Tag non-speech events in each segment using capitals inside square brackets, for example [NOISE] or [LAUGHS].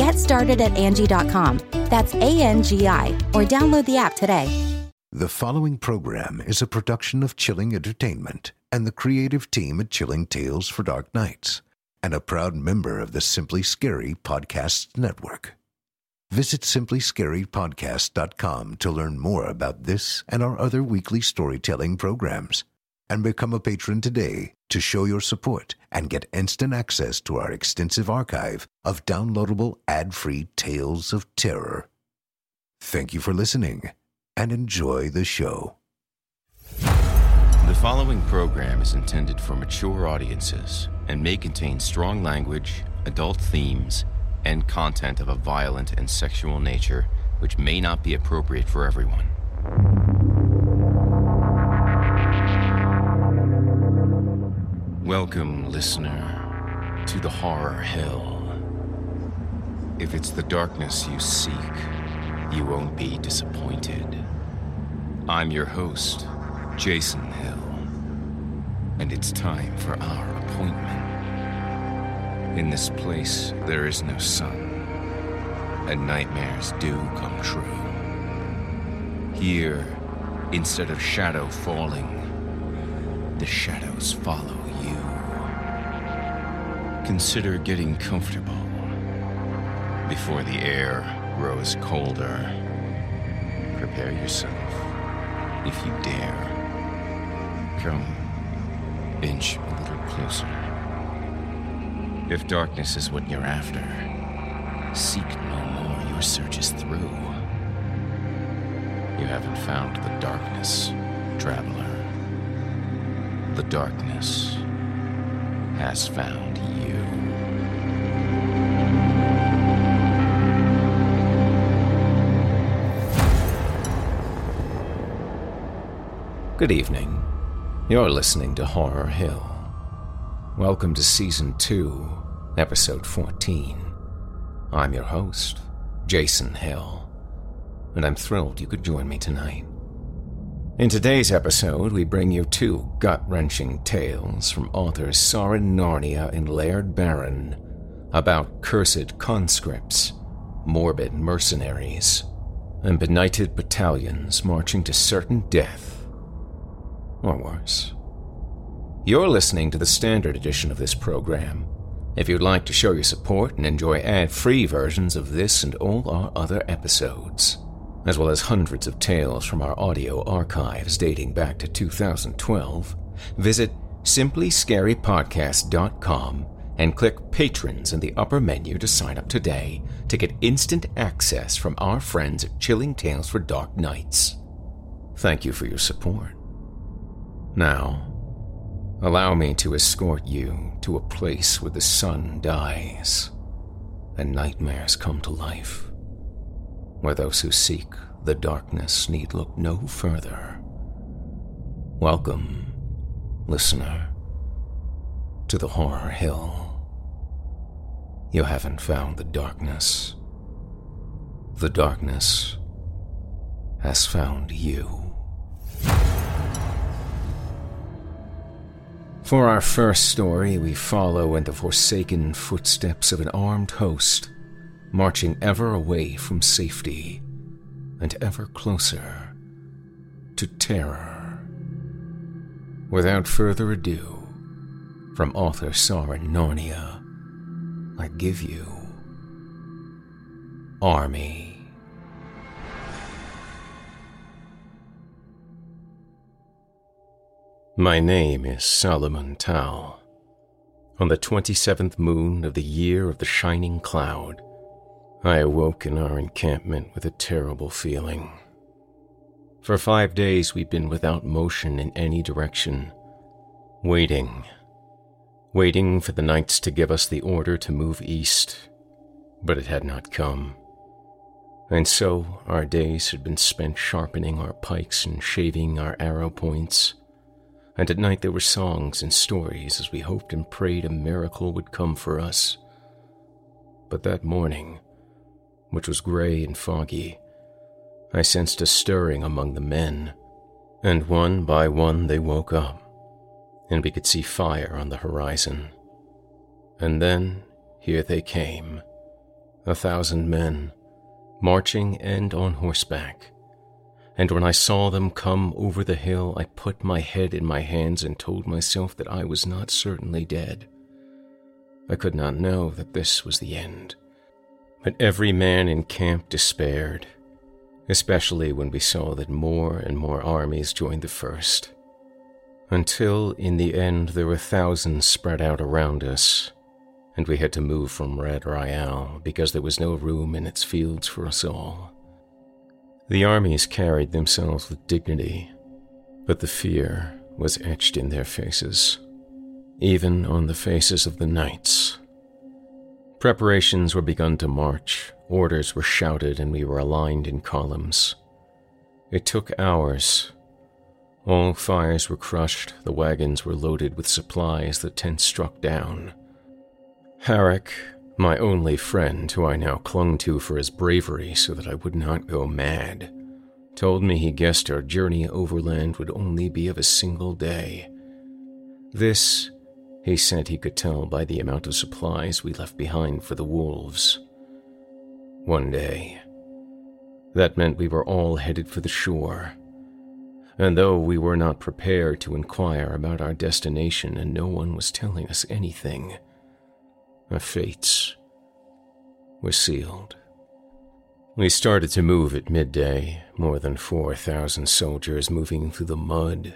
Get started at Angi.com. That's A N G I, or download the app today. The following program is a production of Chilling Entertainment and the creative team at Chilling Tales for Dark Nights, and a proud member of the Simply Scary Podcasts Network. Visit simplyscarypodcast.com to learn more about this and our other weekly storytelling programs, and become a patron today to show your support and get instant access to our extensive archive of downloadable ad-free tales of terror. Thank you for listening and enjoy the show. The following program is intended for mature audiences and may contain strong language, adult themes, and content of a violent and sexual nature which may not be appropriate for everyone. Welcome, listener, to the Horror Hill. If it's the darkness you seek, you won't be disappointed. I'm your host, Jason Hill, and it's time for our appointment. In this place, there is no sun, and nightmares do come true. Here, instead of shadow falling, the shadows follow. Consider getting comfortable before the air grows colder. Prepare yourself, if you dare. Come, inch a little closer. If darkness is what you're after, seek no more. Your search is through. You haven't found the darkness, traveler. The darkness has found. Good evening. You're listening to Horror Hill. Welcome to Season 2, Episode 14. I'm your host, Jason Hill, and I'm thrilled you could join me tonight. In today's episode, we bring you two gut wrenching tales from authors Soren Narnia and Laird Barron about cursed conscripts, morbid mercenaries, and benighted battalions marching to certain death or worse. You're listening to the standard edition of this program. If you'd like to show your support and enjoy ad free versions of this and all our other episodes, as well as hundreds of tales from our audio archives dating back to 2012, visit simplyscarypodcast.com and click Patrons in the upper menu to sign up today to get instant access from our friends at Chilling Tales for Dark Nights. Thank you for your support. Now, allow me to escort you to a place where the sun dies and nightmares come to life, where those who seek the darkness need look no further. Welcome, listener, to the Horror Hill. You haven't found the darkness. The darkness has found you. For our first story, we follow in the forsaken footsteps of an armed host, marching ever away from safety and ever closer to terror. Without further ado, from author Soren Narnia, I give you Army. My name is Solomon Tal. On the 27th moon of the year of the shining cloud, I awoke in our encampment with a terrible feeling. For five days we'd been without motion in any direction, waiting waiting for the knights to give us the order to move east, but it had not come. And so our days had been spent sharpening our pikes and shaving our arrow points. And at night there were songs and stories as we hoped and prayed a miracle would come for us. But that morning, which was gray and foggy, I sensed a stirring among the men, and one by one they woke up and we could see fire on the horizon. And then here they came, a thousand men, marching and on horseback. And when I saw them come over the hill, I put my head in my hands and told myself that I was not certainly dead. I could not know that this was the end. But every man in camp despaired, especially when we saw that more and more armies joined the first until in the end there were thousands spread out around us, and we had to move from Red Royale because there was no room in its fields for us all. The armies carried themselves with dignity, but the fear was etched in their faces, even on the faces of the knights. Preparations were begun to march, orders were shouted, and we were aligned in columns. It took hours all fires were crushed, the wagons were loaded with supplies, the tents struck down. Herrick, my only friend, who I now clung to for his bravery so that I would not go mad, told me he guessed our journey overland would only be of a single day. This, he said he could tell by the amount of supplies we left behind for the wolves. One day. That meant we were all headed for the shore and though we were not prepared to inquire about our destination and no one was telling us anything, our fates were sealed. We started to move at midday, more than 4,000 soldiers moving through the mud.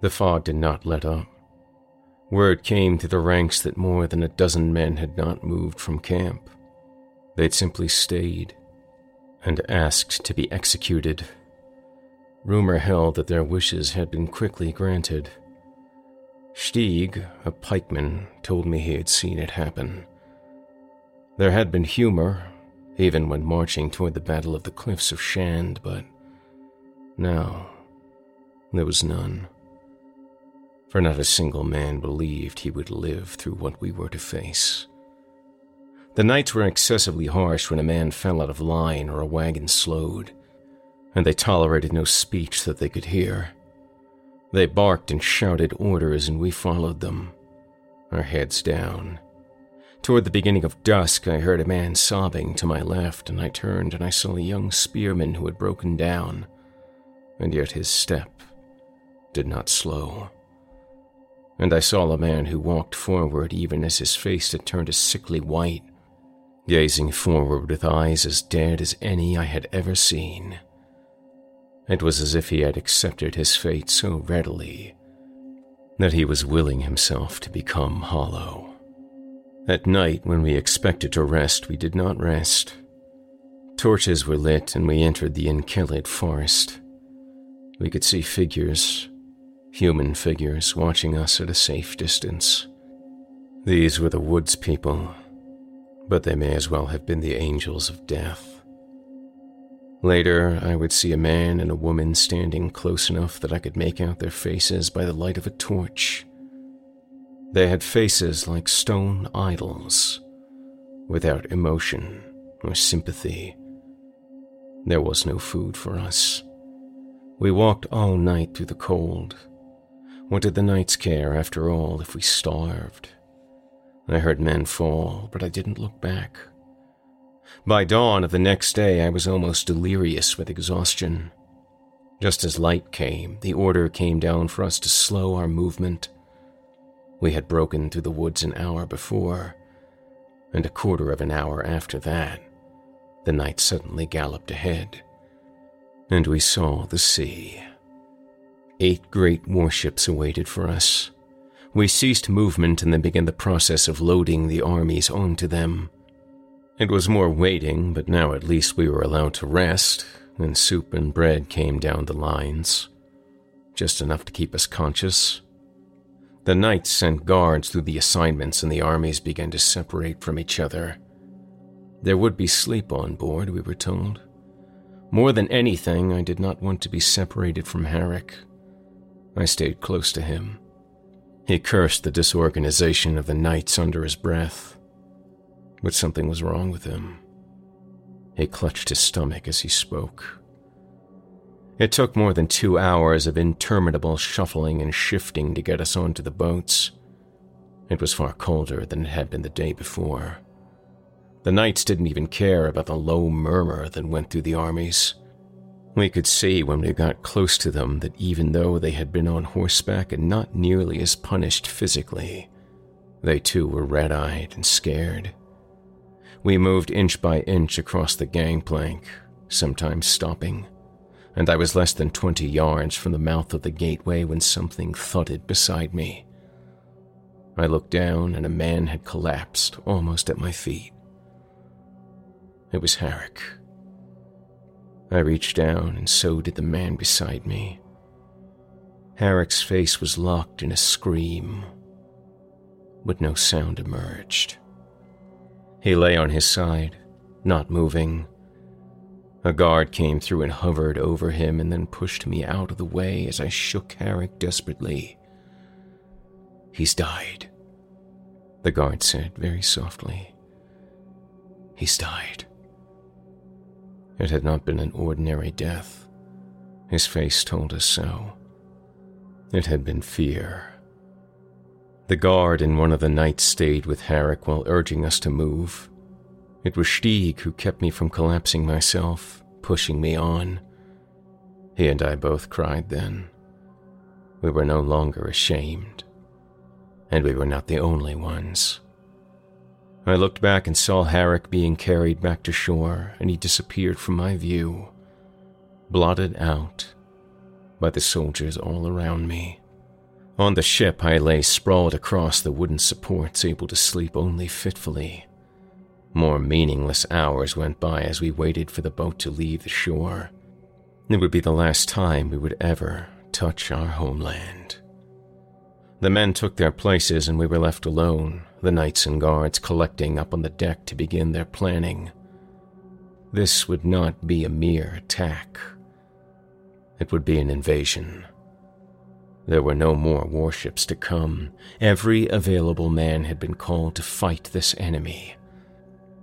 The fog did not let up. Word came to the ranks that more than a dozen men had not moved from camp. They'd simply stayed and asked to be executed Rumor held that their wishes had been quickly granted. Stieg, a pikeman, told me he had seen it happen. There had been humor, even when marching toward the Battle of the Cliffs of Shand, but now there was none. For not a single man believed he would live through what we were to face. The knights were excessively harsh when a man fell out of line or a wagon slowed and they tolerated no speech that they could hear. They barked and shouted orders, and we followed them, our heads down. Toward the beginning of dusk, I heard a man sobbing to my left, and I turned and I saw a young spearman who had broken down, and yet his step did not slow. And I saw a man who walked forward even as his face had turned a sickly white, gazing forward with eyes as dead as any I had ever seen. It was as if he had accepted his fate so readily that he was willing himself to become hollow. At night, when we expected to rest, we did not rest. Torches were lit, and we entered the Enkelid forest. We could see figures, human figures, watching us at a safe distance. These were the woods people, but they may as well have been the angels of death. Later, I would see a man and a woman standing close enough that I could make out their faces by the light of a torch. They had faces like stone idols, without emotion or sympathy. There was no food for us. We walked all night through the cold. What did the knights care, after all, if we starved? I heard men fall, but I didn't look back. By dawn of the next day, I was almost delirious with exhaustion. Just as light came, the order came down for us to slow our movement. We had broken through the woods an hour before, and a quarter of an hour after that, the knight suddenly galloped ahead, and we saw the sea. Eight great warships awaited for us. We ceased movement and then began the process of loading the armies onto them. It was more waiting, but now at least we were allowed to rest, and soup and bread came down the lines. Just enough to keep us conscious. The knights sent guards through the assignments, and the armies began to separate from each other. There would be sleep on board, we were told. More than anything, I did not want to be separated from Herrick. I stayed close to him. He cursed the disorganization of the knights under his breath but something was wrong with him. He clutched his stomach as he spoke. It took more than two hours of interminable shuffling and shifting to get us onto the boats. It was far colder than it had been the day before. The knights didn't even care about the low murmur that went through the armies. We could see when we got close to them that even though they had been on horseback and not nearly as punished physically, they too were red eyed and scared. We moved inch by inch across the gangplank, sometimes stopping, and I was less than 20 yards from the mouth of the gateway when something thudded beside me. I looked down and a man had collapsed almost at my feet. It was Herrick. I reached down, and so did the man beside me. Herrick's face was locked in a scream, but no sound emerged. He lay on his side, not moving. A guard came through and hovered over him and then pushed me out of the way as I shook Herrick desperately. He's died, the guard said very softly. He's died. It had not been an ordinary death. His face told us so. It had been fear the guard and one of the knights stayed with Herrick while urging us to move. It was Stieg who kept me from collapsing myself, pushing me on. He and I both cried then. We were no longer ashamed. And we were not the only ones. I looked back and saw Herrick being carried back to shore, and he disappeared from my view, blotted out by the soldiers all around me. On the ship, I lay sprawled across the wooden supports, able to sleep only fitfully. More meaningless hours went by as we waited for the boat to leave the shore. It would be the last time we would ever touch our homeland. The men took their places and we were left alone, the knights and guards collecting up on the deck to begin their planning. This would not be a mere attack. It would be an invasion there were no more warships to come. Every available man had been called to fight this enemy.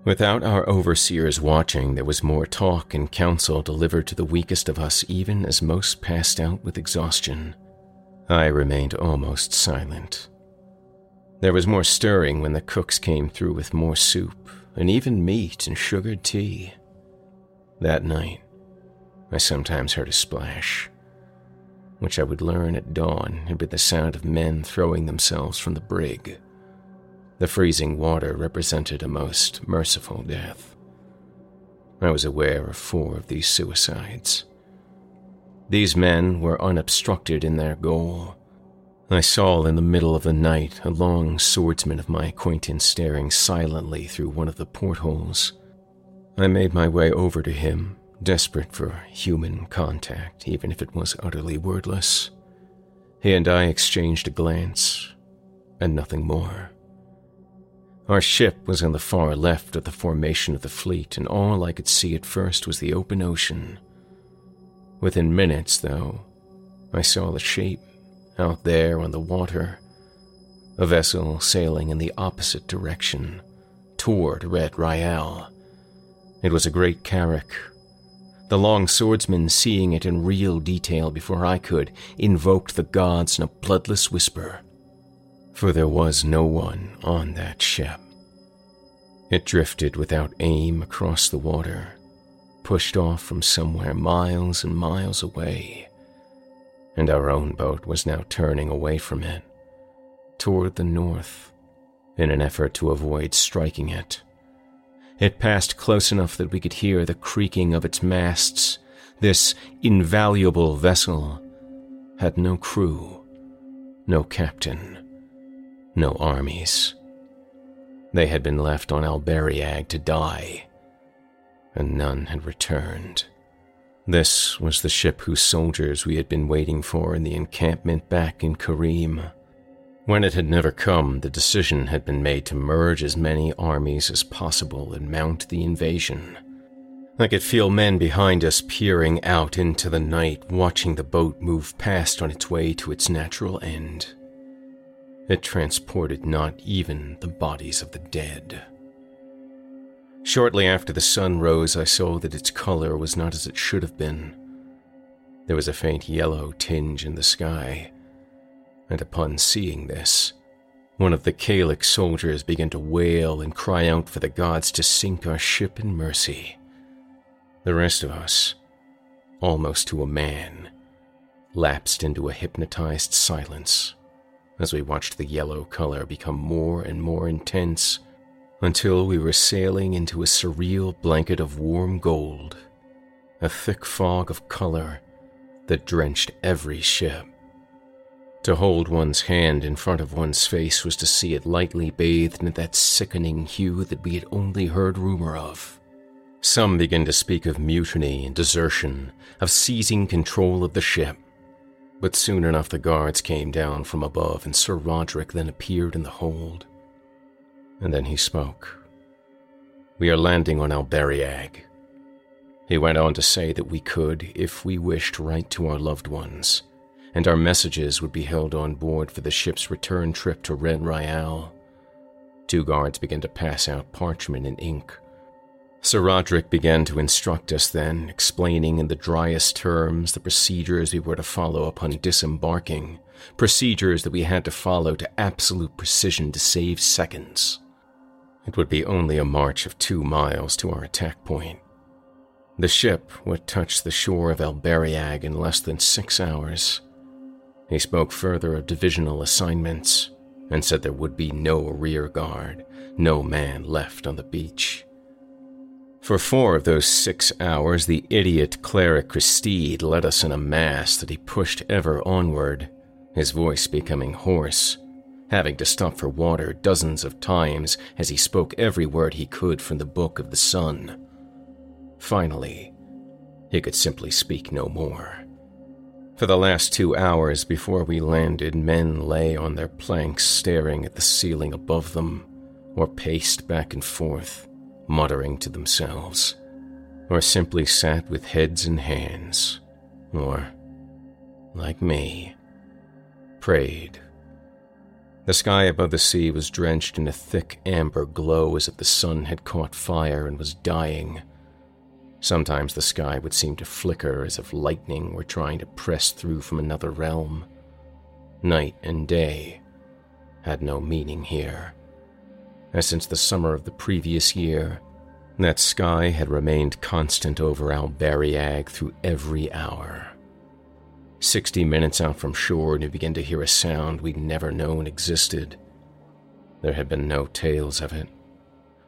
Without our overseers watching, there was more talk and counsel delivered to the weakest of us, even as most passed out with exhaustion. I remained almost silent. There was more stirring when the cooks came through with more soup, and even meat and sugared tea. That night, I sometimes heard a splash which I would learn at dawn had been the sound of men throwing themselves from the brig. The freezing water represented a most merciful death. I was aware of four of these suicides. These men were unobstructed in their goal. I saw in the middle of the night a long swordsman of my acquaintance staring silently through one of the portholes. I made my way over to him, desperate for human contact, even if it was utterly wordless. He and I exchanged a glance, and nothing more. Our ship was on the far left of the formation of the fleet, and all I could see at first was the open ocean. Within minutes, though, I saw the shape out there on the water, a vessel sailing in the opposite direction, toward Red Rial. It was a great carrack. The long swordsman, seeing it in real detail before I could, invoked the gods in a bloodless whisper, for there was no one on that ship. It drifted without aim across the water, pushed off from somewhere miles and miles away and our own boat was now turning away from it, toward the north, in an effort to avoid striking it. It passed close enough that we could hear the creaking of its masts. This invaluable vessel had no crew, no captain, no armies. They had been left on Alberiag to die, and none had returned. This was the ship whose soldiers we had been waiting for in the encampment back in Kareem. When it had never come, the decision had been made to merge as many armies as possible and mount the invasion. I could feel men behind us peering out into the night, watching the boat move past on its way to its natural end. It transported not even the bodies of the dead. Shortly after the sun rose, I saw that its color was not as it should have been. There was a faint yellow tinge in the sky, and upon seeing this, one of the Kalic soldiers began to wail and cry out for the gods to sink our ship in mercy. The rest of us, almost to a man, lapsed into a hypnotized silence as we watched the yellow color become more and more intense until we were sailing into a surreal blanket of warm gold, a thick fog of color that drenched every ship. To hold one's hand in front of one's face was to see it lightly bathed in that sickening hue that we had only heard rumor of. Some began to speak of mutiny and desertion, of seizing control of the ship. But soon enough the guards came down from above, and Sir Roderick then appeared in the hold and then he spoke. We are landing on Alberiag. He went on to say that we could, if we wished, write to our loved ones, and our messages would be held on board for the ship's return trip to Red Rial. Two guards began to pass out parchment and ink. Sir Roderick began to instruct us then, explaining in the driest terms the procedures we were to follow upon disembarking, procedures that we had to follow to absolute precision to save seconds. It would be only a march of two miles to our attack point. The ship would touch the shore of Alberiag in less than six hours. He spoke further of divisional assignments and said there would be no rear guard, no man left on the beach. For four of those six hours, the idiot cleric Christide led us in a mass that he pushed ever onward, his voice becoming hoarse having to stop for water dozens of times as he spoke every word he could from the Book of the Sun. Finally, he could simply speak no more. For the last two hours before we landed, men lay on their planks staring at the ceiling above them, or paced back and forth, muttering to themselves, or simply sat with heads in hands, or, like me, prayed the sky above the sea was drenched in a thick amber glow as if the sun had caught fire and was dying. Sometimes the sky would seem to flicker as if lightning were trying to press through from another realm. Night and day had no meaning here, as since the summer of the previous year, that sky had remained constant over Alberiag through every hour. Sixty minutes out from shore, and we began to hear a sound we'd never known existed. There had been no tales of it.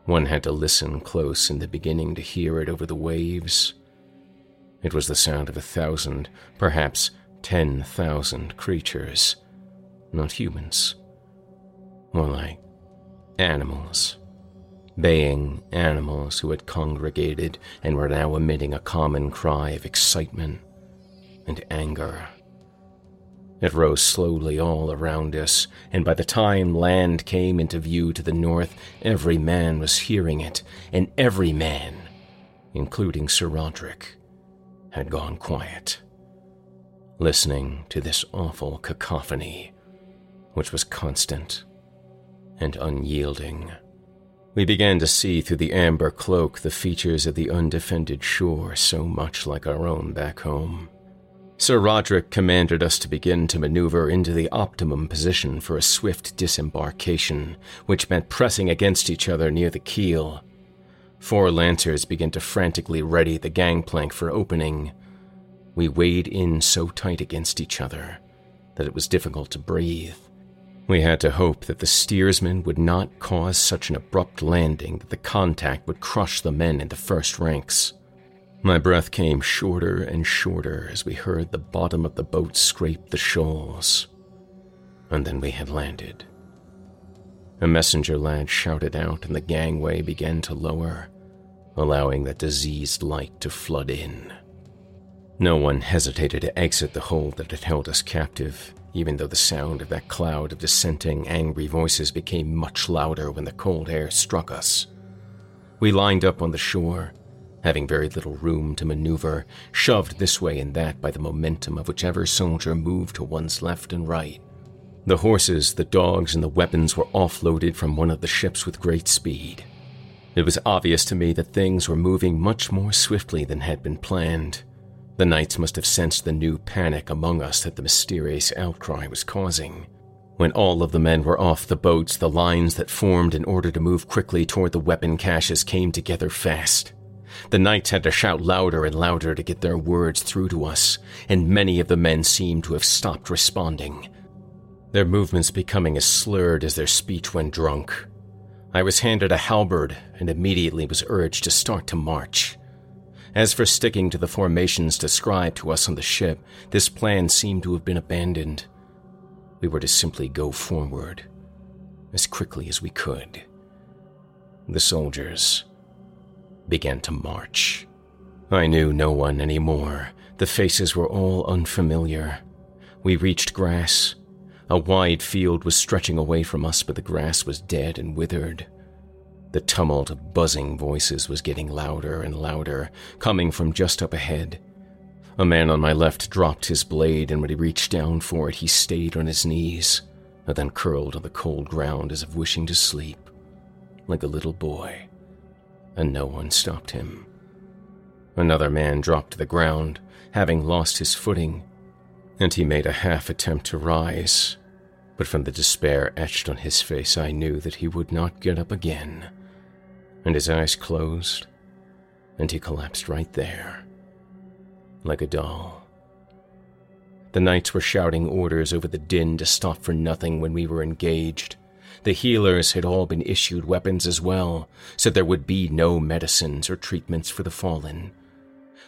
One had to listen close in the beginning to hear it over the waves. It was the sound of a thousand, perhaps ten thousand creatures, not humans. More like animals. Baying animals who had congregated and were now emitting a common cry of excitement and anger. It rose slowly all around us, and by the time land came into view to the north, every man was hearing it, and every man, including Sir Roderick, had gone quiet, listening to this awful cacophony, which was constant and unyielding. We began to see through the amber cloak the features of the undefended shore so much like our own back home. Sir Roderick commanded us to begin to maneuver into the optimum position for a swift disembarkation, which meant pressing against each other near the keel. Four lancers began to frantically ready the gangplank for opening. We weighed in so tight against each other that it was difficult to breathe. We had to hope that the steersman would not cause such an abrupt landing that the contact would crush the men in the first ranks. My breath came shorter and shorter as we heard the bottom of the boat scrape the shoals. And then we had landed. A messenger lad shouted out, and the gangway began to lower, allowing that diseased light to flood in. No one hesitated to exit the hold that had held us captive, even though the sound of that cloud of dissenting, angry voices became much louder when the cold air struck us. We lined up on the shore, having very little room to maneuver, shoved this way and that by the momentum of whichever soldier moved to one's left and right. The horses, the dogs, and the weapons were offloaded from one of the ships with great speed. It was obvious to me that things were moving much more swiftly than had been planned. The knights must have sensed the new panic among us that the mysterious outcry was causing. When all of the men were off the boats, the lines that formed in order to move quickly toward the weapon caches came together fast. The knights had to shout louder and louder to get their words through to us, and many of the men seemed to have stopped responding, their movements becoming as slurred as their speech when drunk. I was handed a halberd and immediately was urged to start to march. As for sticking to the formations described to us on the ship, this plan seemed to have been abandoned. We were to simply go forward as quickly as we could. The soldiers began to march. I knew no one anymore. The faces were all unfamiliar. We reached grass. A wide field was stretching away from us, but the grass was dead and withered. The tumult of buzzing voices was getting louder and louder, coming from just up ahead. A man on my left dropped his blade, and when he reached down for it, he stayed on his knees, and then curled on the cold ground as if wishing to sleep, like a little boy. And no one stopped him. Another man dropped to the ground, having lost his footing, and he made a half attempt to rise. But from the despair etched on his face, I knew that he would not get up again and his eyes closed, and he collapsed right there, like a doll. The knights were shouting orders over the din to stop for nothing when we were engaged. The healers had all been issued weapons as well, so there would be no medicines or treatments for the fallen.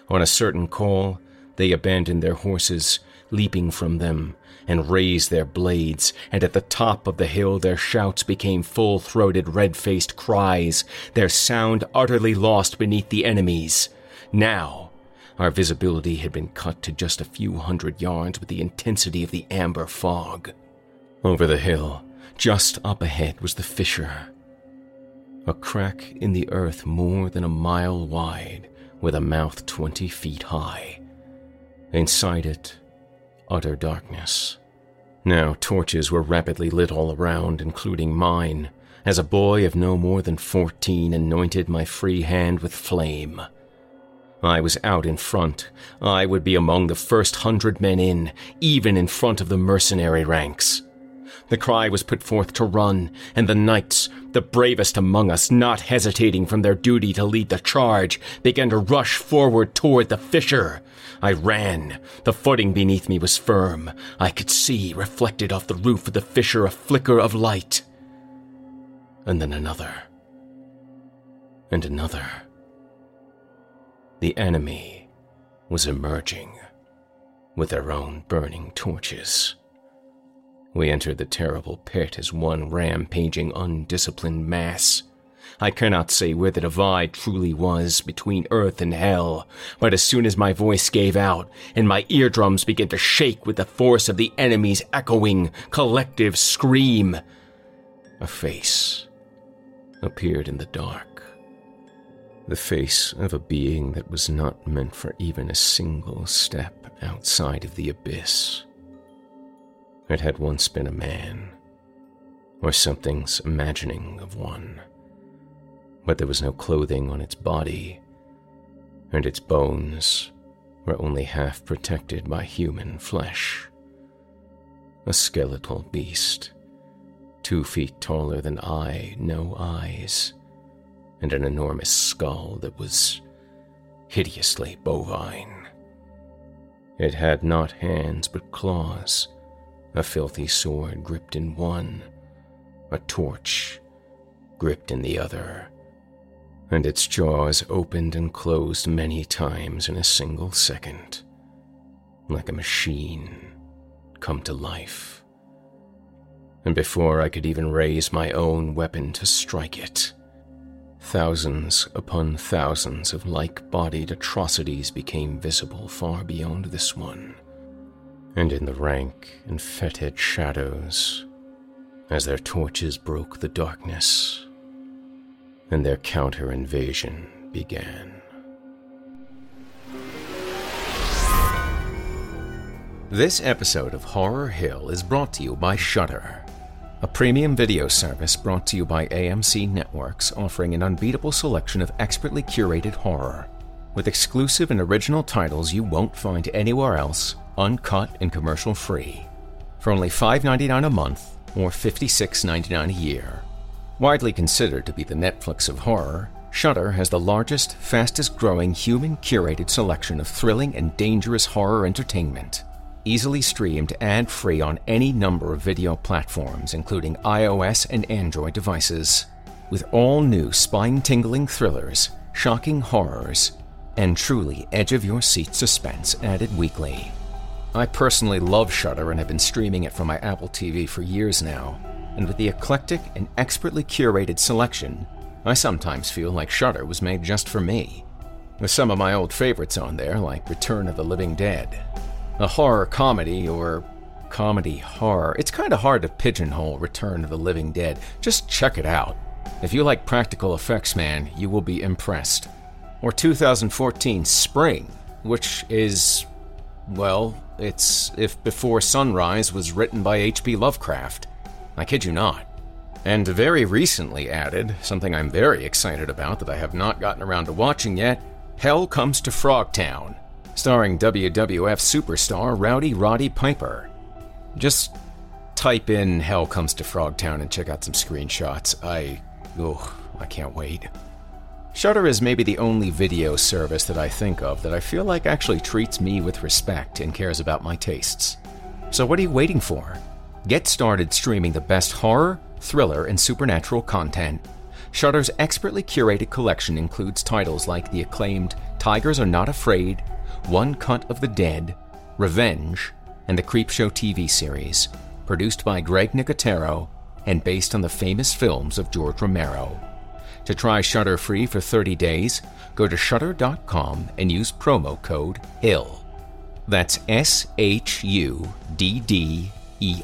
On a certain call, they abandoned their horses, leaping from them, and raised their blades, and at the top of the hill their shouts became full throated, red faced cries, their sound utterly lost beneath the enemies. Now, our visibility had been cut to just a few hundred yards with the intensity of the amber fog. Over the hill, just up ahead, was the fissure. A crack in the earth more than a mile wide, with a mouth twenty feet high. Inside it, utter darkness. Now torches were rapidly lit all around, including mine, as a boy of no more than fourteen anointed my free hand with flame. I was out in front. I would be among the first hundred men in, even in front of the mercenary ranks. The cry was put forth to run, and the knights, the bravest among us, not hesitating from their duty to lead the charge, began to rush forward toward the fissure. I ran. The footing beneath me was firm. I could see, reflected off the roof of the fissure, a flicker of light. And then another. And another. The enemy was emerging with their own burning torches. We entered the terrible pit as one rampaging, undisciplined mass. I cannot say where the divide truly was between earth and hell, but as soon as my voice gave out and my eardrums began to shake with the force of the enemy's echoing, collective scream, a face appeared in the dark. The face of a being that was not meant for even a single step outside of the abyss. It had once been a man, or something's imagining of one but there was no clothing on its body, and its bones were only half protected by human flesh. A skeletal beast, two feet taller than I, no eyes, and an enormous skull that was hideously bovine. It had not hands but claws, a filthy sword gripped in one, a torch gripped in the other and its jaws opened and closed many times in a single second, like a machine come to life. And before I could even raise my own weapon to strike it, thousands upon thousands of like bodied atrocities became visible far beyond this one, and in the rank and fetid shadows, as their torches broke the darkness, and their counter invasion began. This episode of Horror Hill is brought to you by Shudder, a premium video service brought to you by AMC Networks offering an unbeatable selection of expertly curated horror with exclusive and original titles you won't find anywhere else, uncut and commercial free, for only $5.99 a month or $56.99 a year. Widely considered to be the Netflix of horror, Shudder has the largest, fastest growing human curated selection of thrilling and dangerous horror entertainment. Easily streamed ad free on any number of video platforms, including iOS and Android devices. With all new spine tingling thrillers, shocking horrors, and truly edge of your seat suspense added weekly. I personally love Shudder and have been streaming it from my Apple TV for years now and with the eclectic and expertly curated selection, I sometimes feel like Shudder was made just for me. With some of my old favorites on there, like Return of the Living Dead, a horror comedy or comedy horror. It's kind of hard to pigeonhole Return of the Living Dead. Just check it out. If you like practical effects, man, you will be impressed. Or 2014 Spring, which is, well, it's If Before Sunrise was written by H.P. Lovecraft. I kid you not. And very recently added, something I'm very excited about that I have not gotten around to watching yet Hell Comes to Frogtown, starring WWF superstar Rowdy Roddy Piper. Just type in Hell Comes to Frogtown and check out some screenshots. I. Ugh, I can't wait. Shudder is maybe the only video service that I think of that I feel like actually treats me with respect and cares about my tastes. So, what are you waiting for? Get started streaming the best horror, thriller, and supernatural content. Shudder's expertly curated collection includes titles like the acclaimed Tigers Are Not Afraid, One Cut of the Dead, Revenge, and the Creepshow TV series, produced by Greg Nicotero and based on the famous films of George Romero. To try Shudder free for 30 days, go to shudder.com and use promo code HILL. That's S H U D D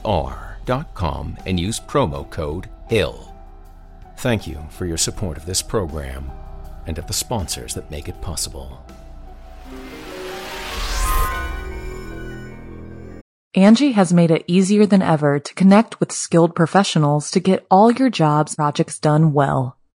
er.com and use promo code HILL. Thank you for your support of this program and of the sponsors that make it possible. Angi has made it easier than ever to connect with skilled professionals to get all your jobs projects done well.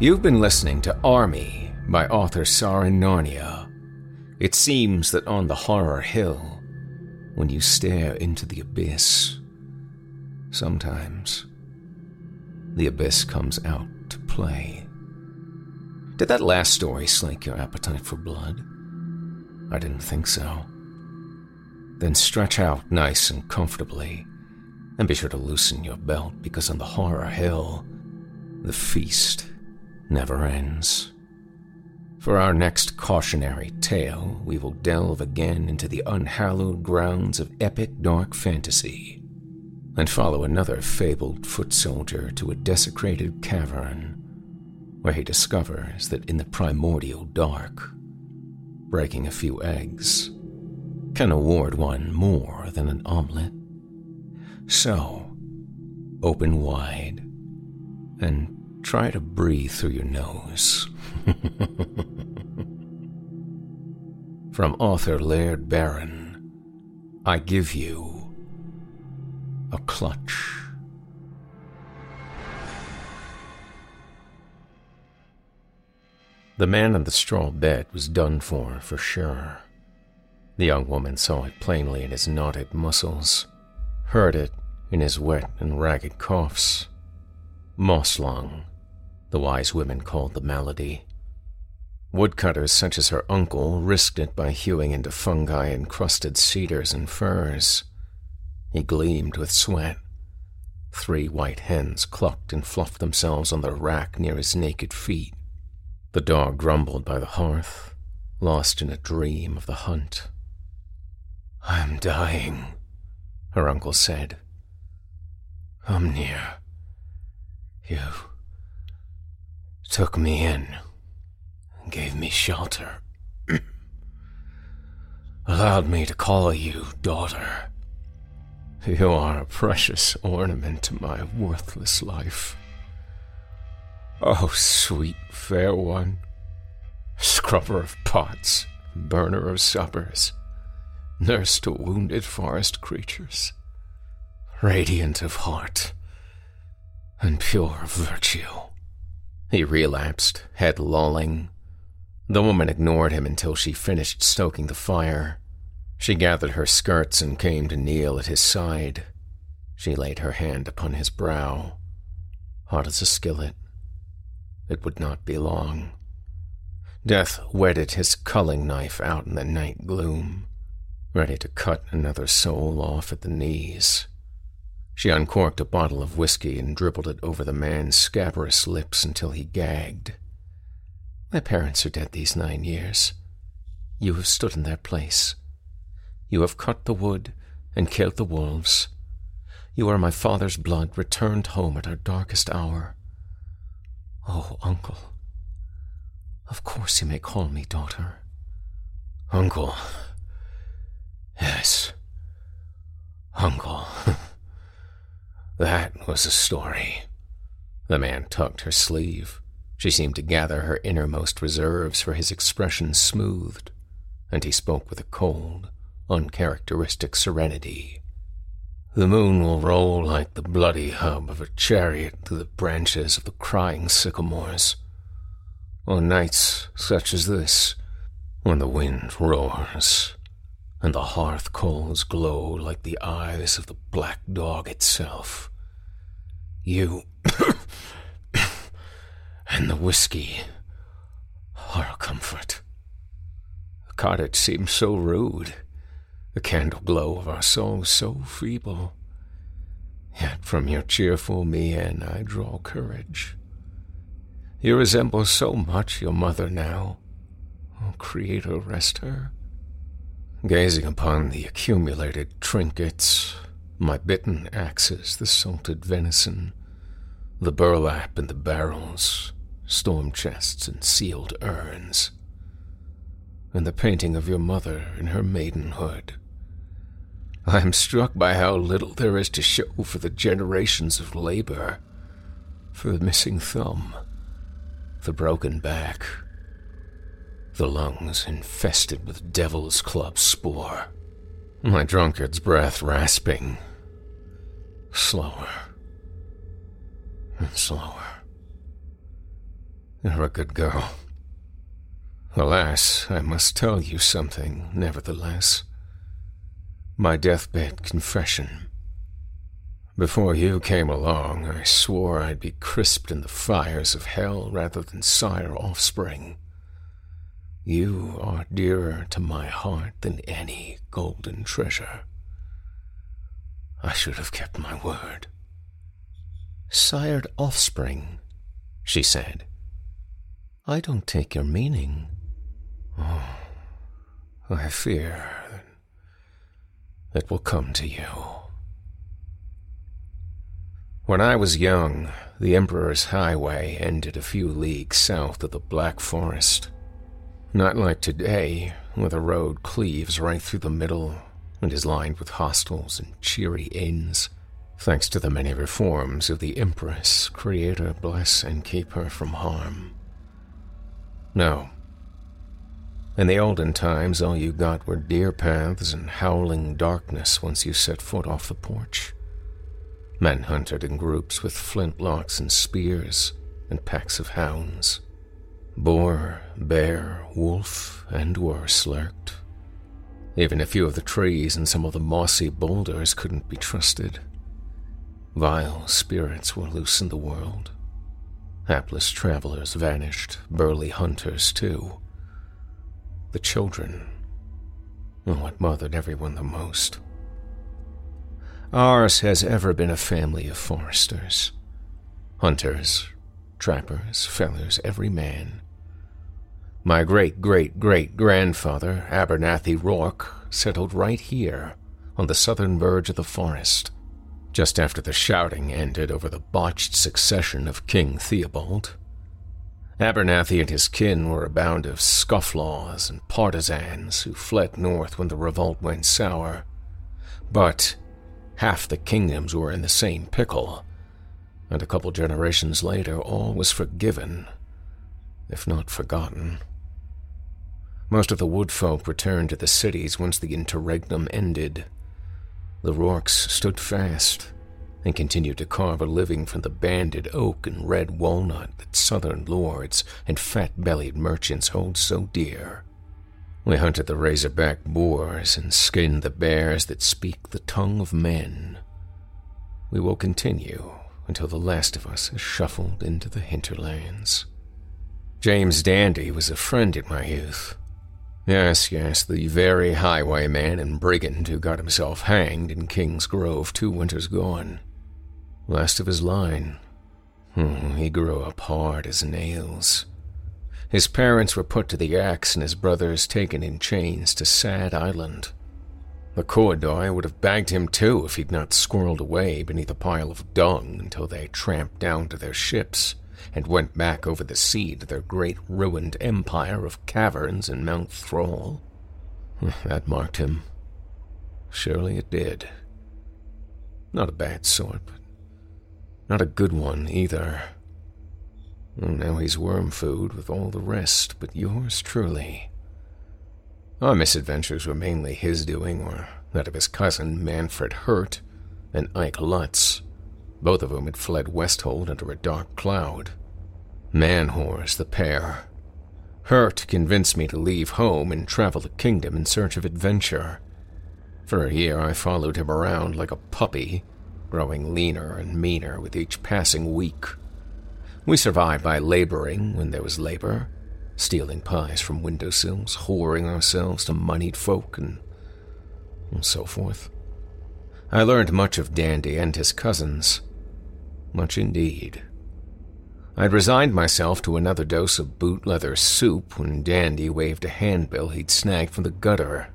You've been listening to Army by author Soren Narnia. It seems that on the horror hill, when you stare into the abyss, sometimes the abyss comes out to play. Did that last story slake your appetite for blood? I didn't think so. Then stretch out nice and comfortably, and be sure to loosen your belt because on the horror hill, the feast never ends. For our next cautionary tale, we will delve again into the unhallowed grounds of epic dark fantasy and follow another fabled foot soldier to a desecrated cavern where he discovers that in the primordial dark, breaking a few eggs can award one more than an omelet. So, open wide and Try to breathe through your nose. [LAUGHS] From author Laird Barron, I give you a clutch. The man on the straw bed was done for, for sure. The young woman saw it plainly in his knotted muscles, heard it in his wet and ragged coughs. Moss lung, the wise women called the malady. Woodcutters such as her uncle risked it by hewing into fungi encrusted cedars and firs. He gleamed with sweat. Three white hens clucked and fluffed themselves on the rack near his naked feet. The dog grumbled by the hearth, lost in a dream of the hunt. I'm dying, her uncle said. Come near. You took me in gave me shelter. [CLEARS THROAT] Allowed me to call you daughter. You are a precious ornament to my worthless life. Oh, sweet fair one, scrubber of pots, burner of suppers, nurse to wounded forest creatures, radiant of heart and pure of virtue. He relapsed, head lolling. The woman ignored him until she finished stoking the fire. She gathered her skirts and came to kneel at his side. She laid her hand upon his brow, hot as a skillet. It would not be long. Death whetted his culling knife out in the night gloom, ready to cut another soul off at the knees. She uncorked a bottle of whiskey and dribbled it over the man's scabrous lips until he gagged. My parents are dead these nine years. You have stood in their place. You have cut the wood and killed the wolves. You are my father's blood returned home at our darkest hour. Oh, uncle. Of course you may call me daughter. Uncle. Yes. Uncle. [LAUGHS] That was a story. The man tugged her sleeve. She seemed to gather her innermost reserves for his expression smoothed, and he spoke with a cold, uncharacteristic serenity. The moon will roll like the bloody hub of a chariot through the branches of the crying sycamores. On nights such as this, when the wind roars, and the hearth coals glow like the eyes of the black dog itself, you [COUGHS] and the whiskey are a comfort. The cottage seems so rude, the candle glow of our souls so feeble. Yet from your cheerful mien I draw courage. You resemble so much your mother now. Oh, Creator, rest her. Gazing upon the accumulated trinkets, my bitten axes, the salted venison, the burlap and the barrels, storm chests and sealed urns, and the painting of your mother in her maidenhood. I am struck by how little there is to show for the generations of labor, for the missing thumb, the broken back, the lungs infested with devil's club spore, my drunkard's breath rasping, slower and slower. You're a good girl. Alas, I must tell you something, nevertheless. My deathbed confession. Before you came along, I swore I'd be crisped in the fires of hell rather than sire offspring. You are dearer to my heart than any golden treasure. I should have kept my word. Sired offspring, she said. I don't take your meaning. Oh, I fear that will come to you. When I was young, the Emperor's Highway ended a few leagues south of the Black Forest. Not like today, where the road cleaves right through the middle and is lined with hostels and cheery inns, thanks to the many reforms of the Empress, Creator bless and keep her from harm. No. In the olden times, all you got were deer paths and howling darkness once you set foot off the porch. Men hunted in groups with flintlocks and spears and packs of hounds. Boar, bear, wolf, and worse lurked. Even a few of the trees and some of the mossy boulders couldn't be trusted. Vile spirits were loose in the world. Hapless travelers vanished, burly hunters too. The children what bothered everyone the most. Ours has ever been a family of foresters. Hunters, trappers, fellers, every man. My great great great grandfather, Abernathy Rourke, settled right here on the southern verge of the forest, just after the shouting ended over the botched succession of King Theobald. Abernathy and his kin were a band of scofflaws and partisans who fled north when the revolt went sour. But half the kingdoms were in the same pickle, and a couple generations later all was forgiven, if not forgotten. Most of the woodfolk returned to the cities once the interregnum ended. The Rourkes stood fast and continued to carve a living from the banded oak and red walnut that southern lords and fat-bellied merchants hold so dear. We hunted the razorback boars and skinned the bears that speak the tongue of men. We will continue until the last of us is shuffled into the hinterlands. James Dandy was a friend in my youth. Yes, yes, the very highwayman and brigand who got himself hanged in King's Grove two winters gone. Last of his line. Hmm, he grew up hard as nails. His parents were put to the axe and his brothers taken in chains to Sad Island. The Cordoy would have bagged him too if he'd not squirreled away beneath a pile of dung until they tramped down to their ships and went back over the sea to their great ruined empire of caverns in Mount Thrall. [LAUGHS] That marked him. Surely it did. Not a bad sort, but not a good one either. And now he's worm food with all the rest but yours truly. Our misadventures were mainly his doing, or that of his cousin Manfred Hurt and Ike Lutz, both of whom had fled Westhold under a dark cloud. Man whores, the pair. Hurt convinced me to leave home and travel the kingdom in search of adventure. For a year, I followed him around like a puppy, growing leaner and meaner with each passing week. We survived by laboring when there was labor, stealing pies from windowsills, whoring ourselves to moneyed folk, and, and so forth. I learned much of Dandy and his cousins. Much indeed. I'd resigned myself to another dose of boot leather soup when Dandy waved a handbill he'd snagged from the gutter.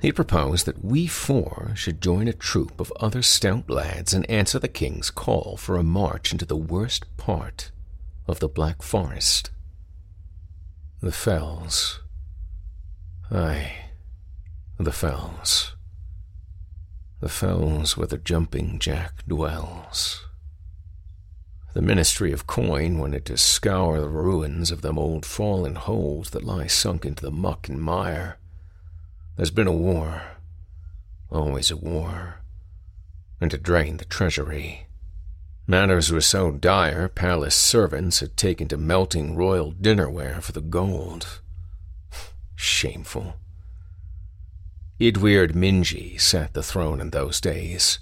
He proposed that we four should join a troop of other stout lads and answer the king's call for a march into the worst part of the Black Forest. The Fells. Aye, the Fells. The Fells where the Jumping Jack dwells. The Ministry of Coin wanted to scour the ruins of them old fallen holes that lie sunk into the muck and mire. There's been a war, always a war, and to drain the treasury. Matters were so dire, palace servants had taken to melting royal dinnerware for the gold. [SIGHS] Shameful. Idweird Minji sat the throne in those days.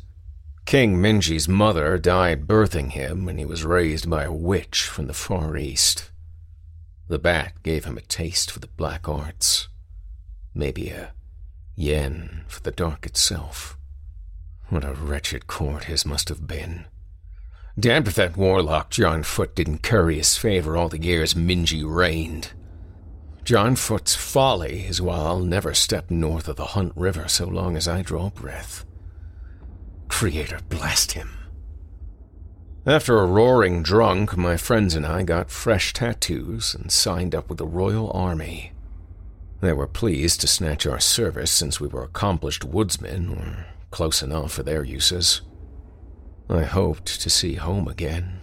King Minji's mother died birthing him, and he was raised by a witch from the Far East. The bat gave him a taste for the black arts. Maybe a yen for the dark itself. What a wretched court his must have been. Damned if that warlock John Foot didn't curry his favor all the years Minji reigned. John Foot's folly is why I'll never step north of the Hunt River so long as I draw breath. Creator blast him. After a roaring drunk, my friends and I got fresh tattoos and signed up with the Royal Army. They were pleased to snatch our service since we were accomplished woodsmen, or close enough for their uses. I hoped to see home again.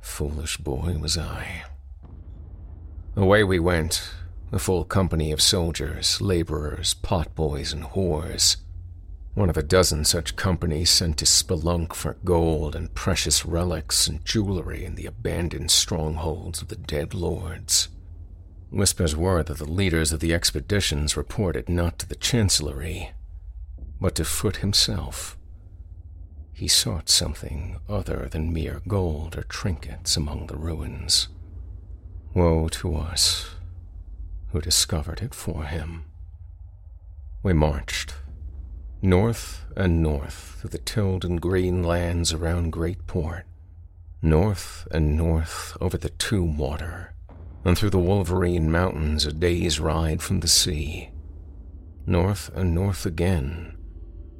Foolish boy was I. Away we went, a full company of soldiers, laborers, potboys, and whores. One of a dozen such companies sent to spelunk for gold and precious relics and jewelry in the abandoned strongholds of the dead lords. Whispers were that the leaders of the expeditions reported not to the Chancellery, but to Foot himself. He sought something other than mere gold or trinkets among the ruins. Woe to us who discovered it for him. We marched north and north through the tilled and green lands around Great Port, north and north over the Tomb Water, and through the Wolverine Mountains a day's ride from the sea, north and north again,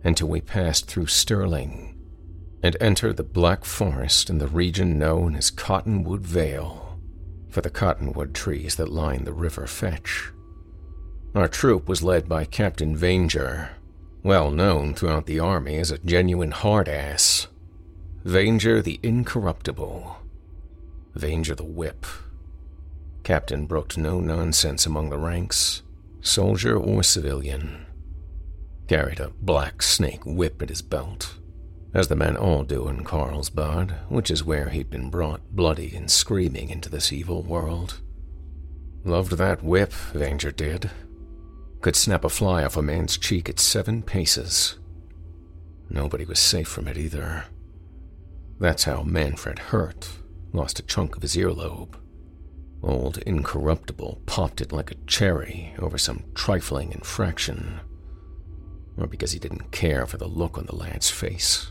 until we passed through Stirling and entered the Black Forest in the region known as Cottonwood Vale, for the cottonwood trees that line the River Fetch. Our troop was led by Captain Vanger, well known throughout the army as a genuine hard ass. Vanger the Incorruptible. Vanger the Whip. Captain brooked no nonsense among the ranks, soldier or civilian. Carried a black snake whip at his belt, as the men all do in Carlsbad, which is where he'd been brought bloody and screaming into this evil world. Loved that whip, Vanger did could snap a fly off a man's cheek at seven paces. Nobody was safe from it either. That's how Manfred Hurt lost a chunk of his earlobe. Old Incorruptible popped it like a cherry over some trifling infraction, or because he didn't care for the look on the lad's face.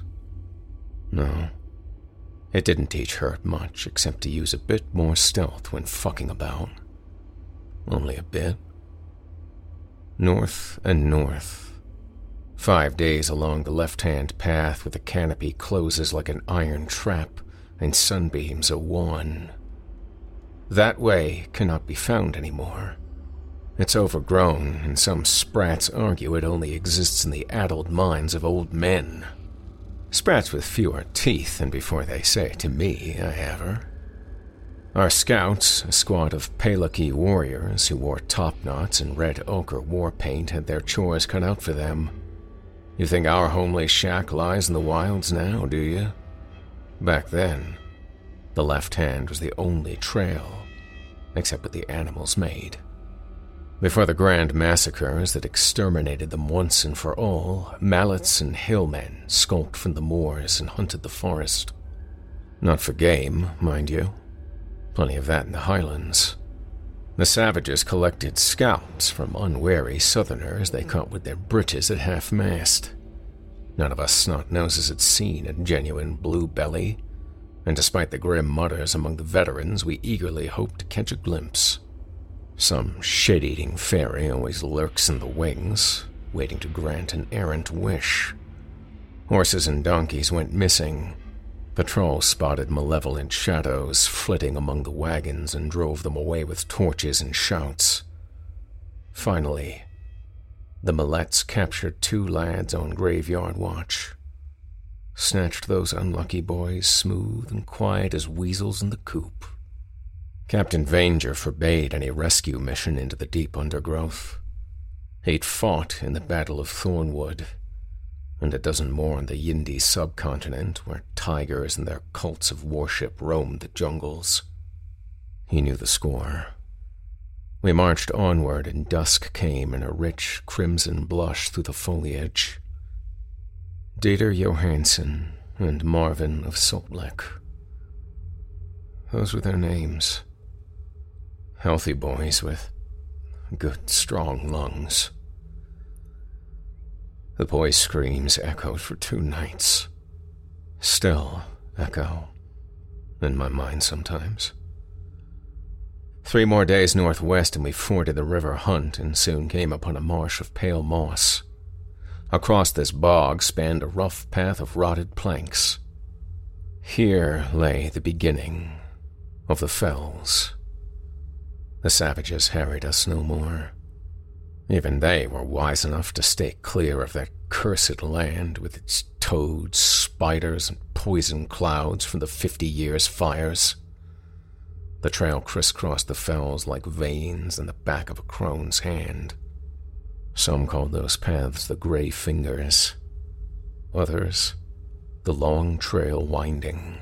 No, it didn't teach Hurt much except to use a bit more stealth when fucking about. Only a bit north and north. Five days along the left hand path where the canopy closes like an iron trap and sunbeams a wan. That way cannot be found anymore. It's overgrown, and some sprats argue it only exists in the addled minds of old men. Sprats with fewer teeth than before they say to me, I have her. Our scouts, a squad of Paylaki warriors who wore topknots and red ochre war paint, had their chores cut out for them. You think our homely shack lies in the wilds now, do you? Back then, the left hand was the only trail, except what the animals made. Before the grand massacres that exterminated them once and for all, mallets and hillmen skulked from the moors and hunted the forest. Not for game, mind you. Plenty of that in the highlands. The savages collected scalps from unwary southerners they caught with their breeches at half mast. None of us snot noses had seen a genuine blue belly, and despite the grim mutters among the veterans, we eagerly hoped to catch a glimpse. Some shit eating fairy always lurks in the wings, waiting to grant an errant wish. Horses and donkeys went missing. Patrols spotted malevolent shadows flitting among the wagons and drove them away with torches and shouts. Finally, the Mallets captured two lads on graveyard watch. Snatched those unlucky boys smooth and quiet as weasels in the coop. Captain Vanger forbade any rescue mission into the deep undergrowth. He'd fought in the Battle of Thornwood, and a dozen more on the Yindi subcontinent where tigers and their cults of worship roamed the jungles. He knew the score. We marched onward, and dusk came in a rich crimson blush through the foliage. Dieter Johansen and Marvin of Saltlick. Those were their names. Healthy boys with good, strong lungs. The boy's screams echoed for two nights. Still echo in my mind sometimes. Three more days northwest, and we forded the River Hunt and soon came upon a marsh of pale moss. Across this bog spanned a rough path of rotted planks. Here lay the beginning of the fells. The savages harried us no more. Even they were wise enough to stay clear of that cursed land with its toads, spiders, and poison clouds from the fifty years' fires. The trail crisscrossed the fells like veins in the back of a crone's hand. Some called those paths the Grey Fingers. Others, the Long Trail Winding.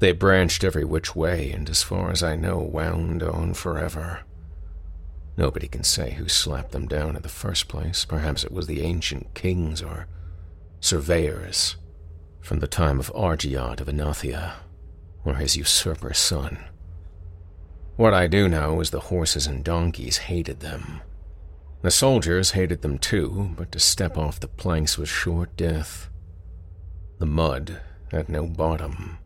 They branched every which way, and as far as I know, wound on forever. Nobody can say who slapped them down in the first place. Perhaps it was the ancient kings or surveyors from the time of Argiad of Anathia, or his usurper son. What I do know is the horses and donkeys hated them. The soldiers hated them too, but to step off the planks was sure death. The mud had no bottom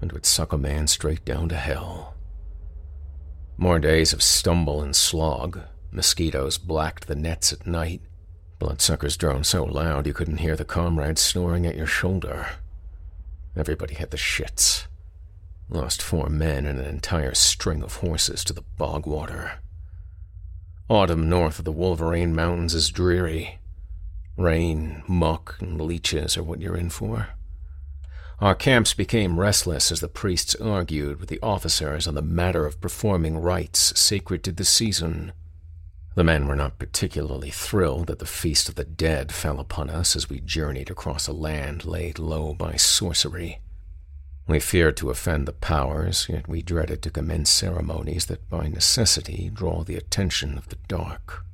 and would suck a man straight down to hell. More days of stumble and slog. Mosquitoes blacked the nets at night. Bloodsuckers droned so loud you couldn't hear the comrades snoring at your shoulder. Everybody had the shits. Lost four men and an entire string of horses to the bog water. Autumn north of the Wolverine Mountains is dreary. Rain, muck, and leeches are what you're in for. Our camps became restless as the priests argued with the officers on the matter of performing rites sacred to the season. The men were not particularly thrilled that the feast of the dead fell upon us as we journeyed across a land laid low by sorcery. We feared to offend the powers, yet we dreaded to commence ceremonies that by necessity draw the attention of the dark.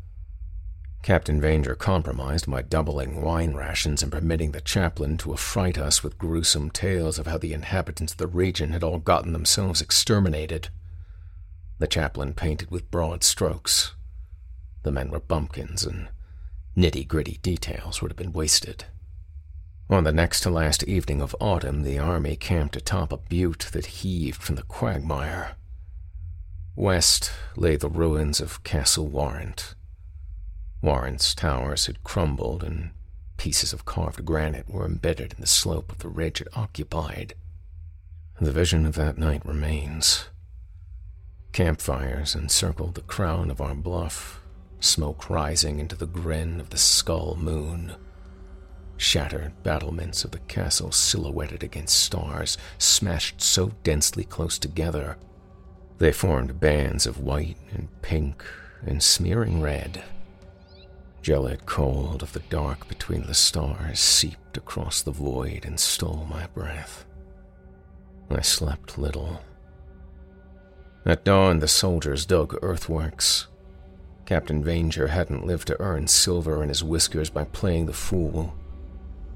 Captain Vanger compromised by doubling wine rations and permitting the chaplain to affright us with gruesome tales of how the inhabitants of the region had all gotten themselves exterminated. The chaplain painted with broad strokes. The men were bumpkins, and nitty gritty details would have been wasted. On the next to last evening of autumn, the army camped atop a butte that heaved from the quagmire. West lay the ruins of Castle Warrant. Warrant's towers had crumbled, and pieces of carved granite were embedded in the slope of the ridge it occupied. The vision of that night remains. Campfires encircled the crown of our bluff, smoke rising into the grin of the skull moon shattered battlements of the castle silhouetted against stars smashed so densely close together they formed bands of white and pink and smearing red. Gelid cold of the dark between the stars seeped across the void and stole my breath. I slept little. At dawn, the soldiers dug earthworks. Captain Vanger hadn't lived to earn silver in his whiskers by playing the fool.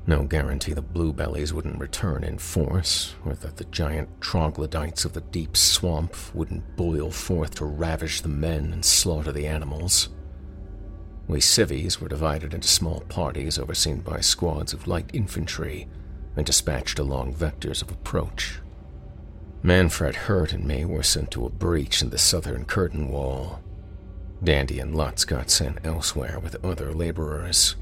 No guarantee the bluebellies wouldn't return in force, or that the giant troglodytes of the deep swamp wouldn't boil forth to ravish the men and slaughter the animals. We civvies were divided into small parties overseen by squads of light infantry and dispatched along vectors of approach. Manfred Hurt and me were sent to a breach in the southern curtain wall. Dandy and Lutz got sent elsewhere with other laborers.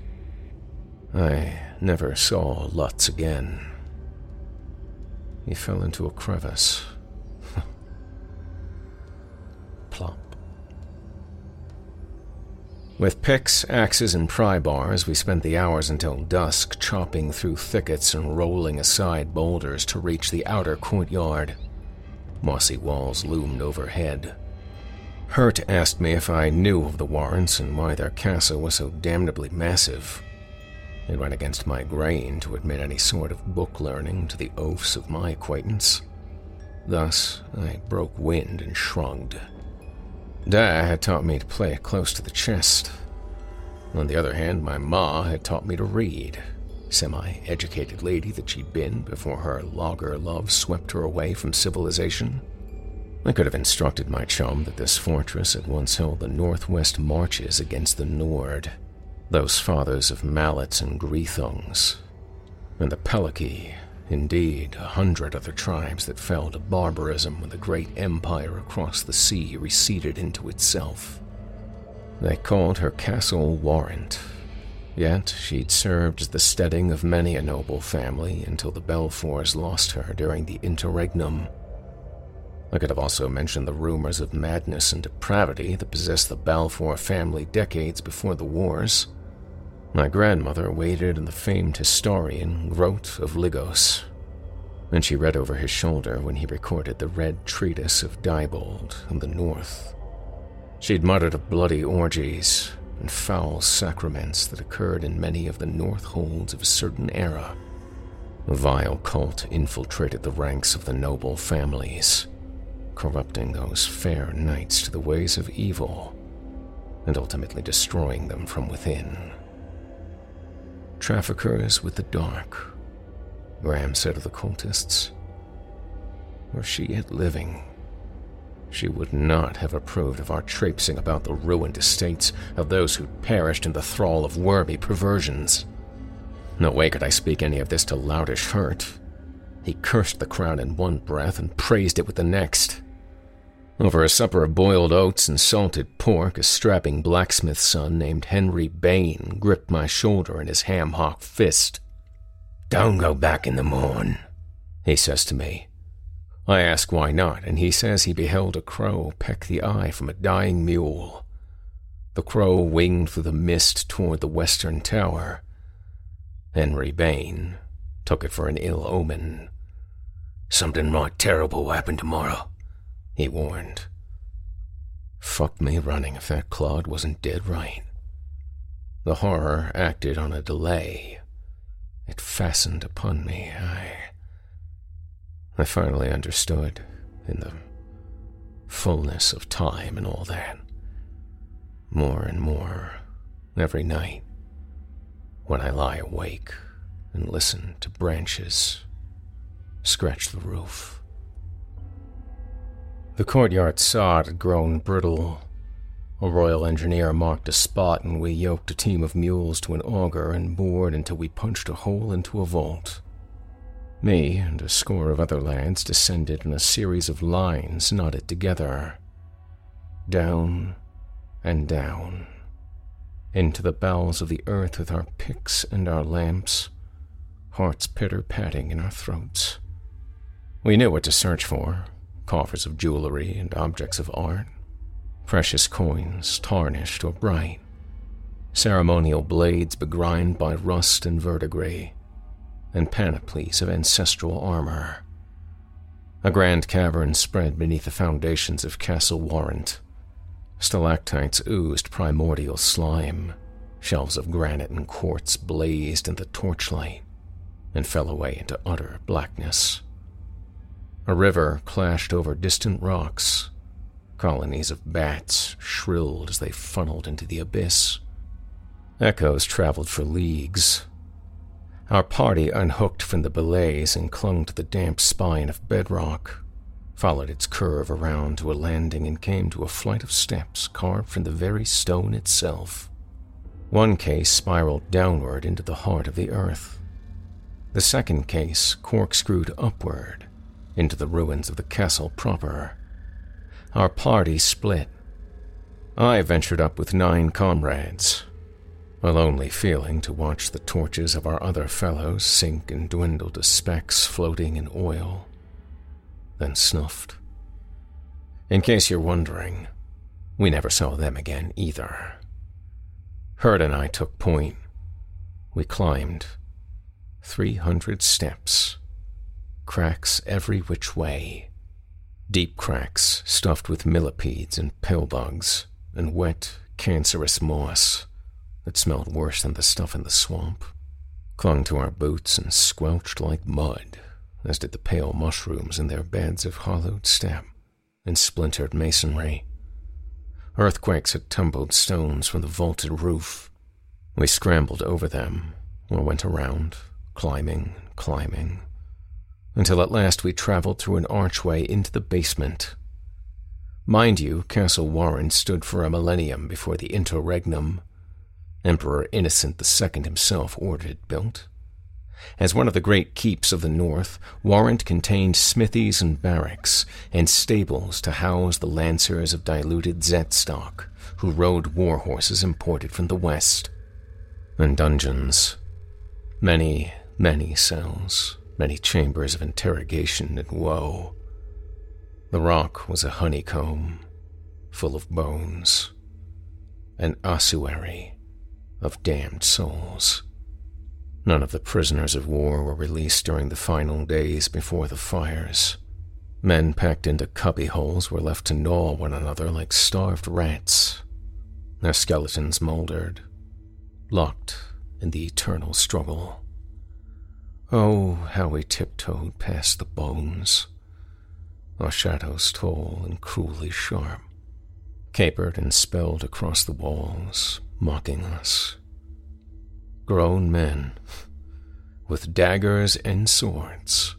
I never saw Lutz again. He fell into a crevice. With picks, axes, and pry bars, we spent the hours until dusk chopping through thickets and rolling aside boulders to reach the outer courtyard. Mossy walls loomed overhead. Hurt asked me if I knew of the Warrants and why their castle was so damnably massive. It went against my grain to admit any sort of book learning to the oafs of my acquaintance. Thus, I broke wind and shrugged. Da had taught me to play it close to the chest. On the other hand, my ma had taught me to read, semi educated lady that she'd been before her logger love swept her away from civilization. I could have instructed my chum that this fortress had once held the northwest marches against the Nord those fathers of mallets and Greethungs, and the Peliki, indeed, a hundred other tribes that fell to barbarism when the great empire across the sea receded into itself. They called her Castle Warrant, yet she'd served as the steading of many a noble family until the Belfours lost her during the interregnum. I could have also mentioned the rumors of madness and depravity that possessed the Balfour family decades before the wars. My grandmother waited in the famed historian Grote of Ligos, and she read over his shoulder when he recorded the red treatise of Diebold in the north. She'd muttered of bloody orgies and foul sacraments that occurred in many of the north holds of a certain era. A vile cult infiltrated the ranks of the noble families, corrupting those fair knights to the ways of evil, and ultimately destroying them from within. Traffickers with the dark, Graham said of the cultists. Were she yet living, she would not have approved of our traipsing about the ruined estates of those who'd perished in the thrall of wormy perversions. No way could I speak any of this to Loutish Hurt. He cursed the crown in one breath and praised it with the next. Over a supper of boiled oats and salted pork, a strapping blacksmith's son named Henry Bain gripped my shoulder in his ham hock fist. Don't go back in the morn, he says to me. I ask why not, and he says he beheld a crow peck the eye from a dying mule. The crow winged through the mist toward the western tower. Henry Bain took it for an ill omen. Something right terrible will happen tomorrow he warned. Fuck me running if that clod wasn't dead right. The horror acted on a delay. It fastened upon me. I. I finally understood, in the fullness of time and all that. More and more, every night, when I lie awake and listen to branches scratch the roof. The courtyard sod had grown brittle. A royal engineer marked a spot, and we yoked a team of mules to an auger and bored until we punched a hole into a vault. Me and a score of other lads descended in a series of lines knotted together. Down and down. Into the bowels of the earth with our picks and our lamps, hearts pitter patting in our throats. We knew what to search for, coffers of jewelry and objects of art, precious coins tarnished or bright, ceremonial blades begrimed by rust and verdigris, and panoplies of ancestral armor. A grand cavern spread beneath the foundations of Castle Warrant. Stalactites oozed primordial slime. Shelves of granite and quartz blazed in the torchlight and fell away into utter blackness. A river clashed over distant rocks. Colonies of bats shrilled as they funneled into the abyss. Echoes traveled for leagues. Our party unhooked from the belays and clung to the damp spine of bedrock, followed its curve around to a landing and came to a flight of steps carved from the very stone itself. One case spiraled downward into the heart of the earth. The second case corkscrewed upward into the ruins of the castle proper. Our party split. I ventured up with nine comrades, a lonely feeling to watch the torches of our other fellows sink and dwindle to specks floating in oil, then snuffed. In case you're wondering, we never saw them again either. Hurt and I took point. We climbed 300 steps, cracks every which way, deep cracks stuffed with millipedes and pillbugs and wet, cancerous moss that smelled worse than the stuff in the swamp, clung to our boots and squelched like mud, as did the pale mushrooms in their beds of hollowed step and splintered masonry. Earthquakes had tumbled stones from the vaulted roof. We scrambled over them or went around, climbing, climbing, until at last we traveled through an archway into the basement. Mind you, Castle Warrant stood for a millennium before the interregnum, Emperor Innocent II himself ordered it built. As one of the great keeps of the North, Warrant contained smithies and barracks, and stables to house the lancers of diluted Zet stock, who rode war horses imported from the West, and dungeons. Many, many cells, many chambers of interrogation and woe. The rock was a honeycomb, full of bones, an ossuary of damned souls. None of the prisoners of war were released during the final days before the fires. Men packed into cubbyholes were left to gnaw one another like starved rats. Their skeletons moldered, locked in the eternal struggle. Oh, how we tiptoed past the bones, our shadows tall and cruelly sharp, capered and spelled across the walls, mocking us. Grown men, with daggers and swords.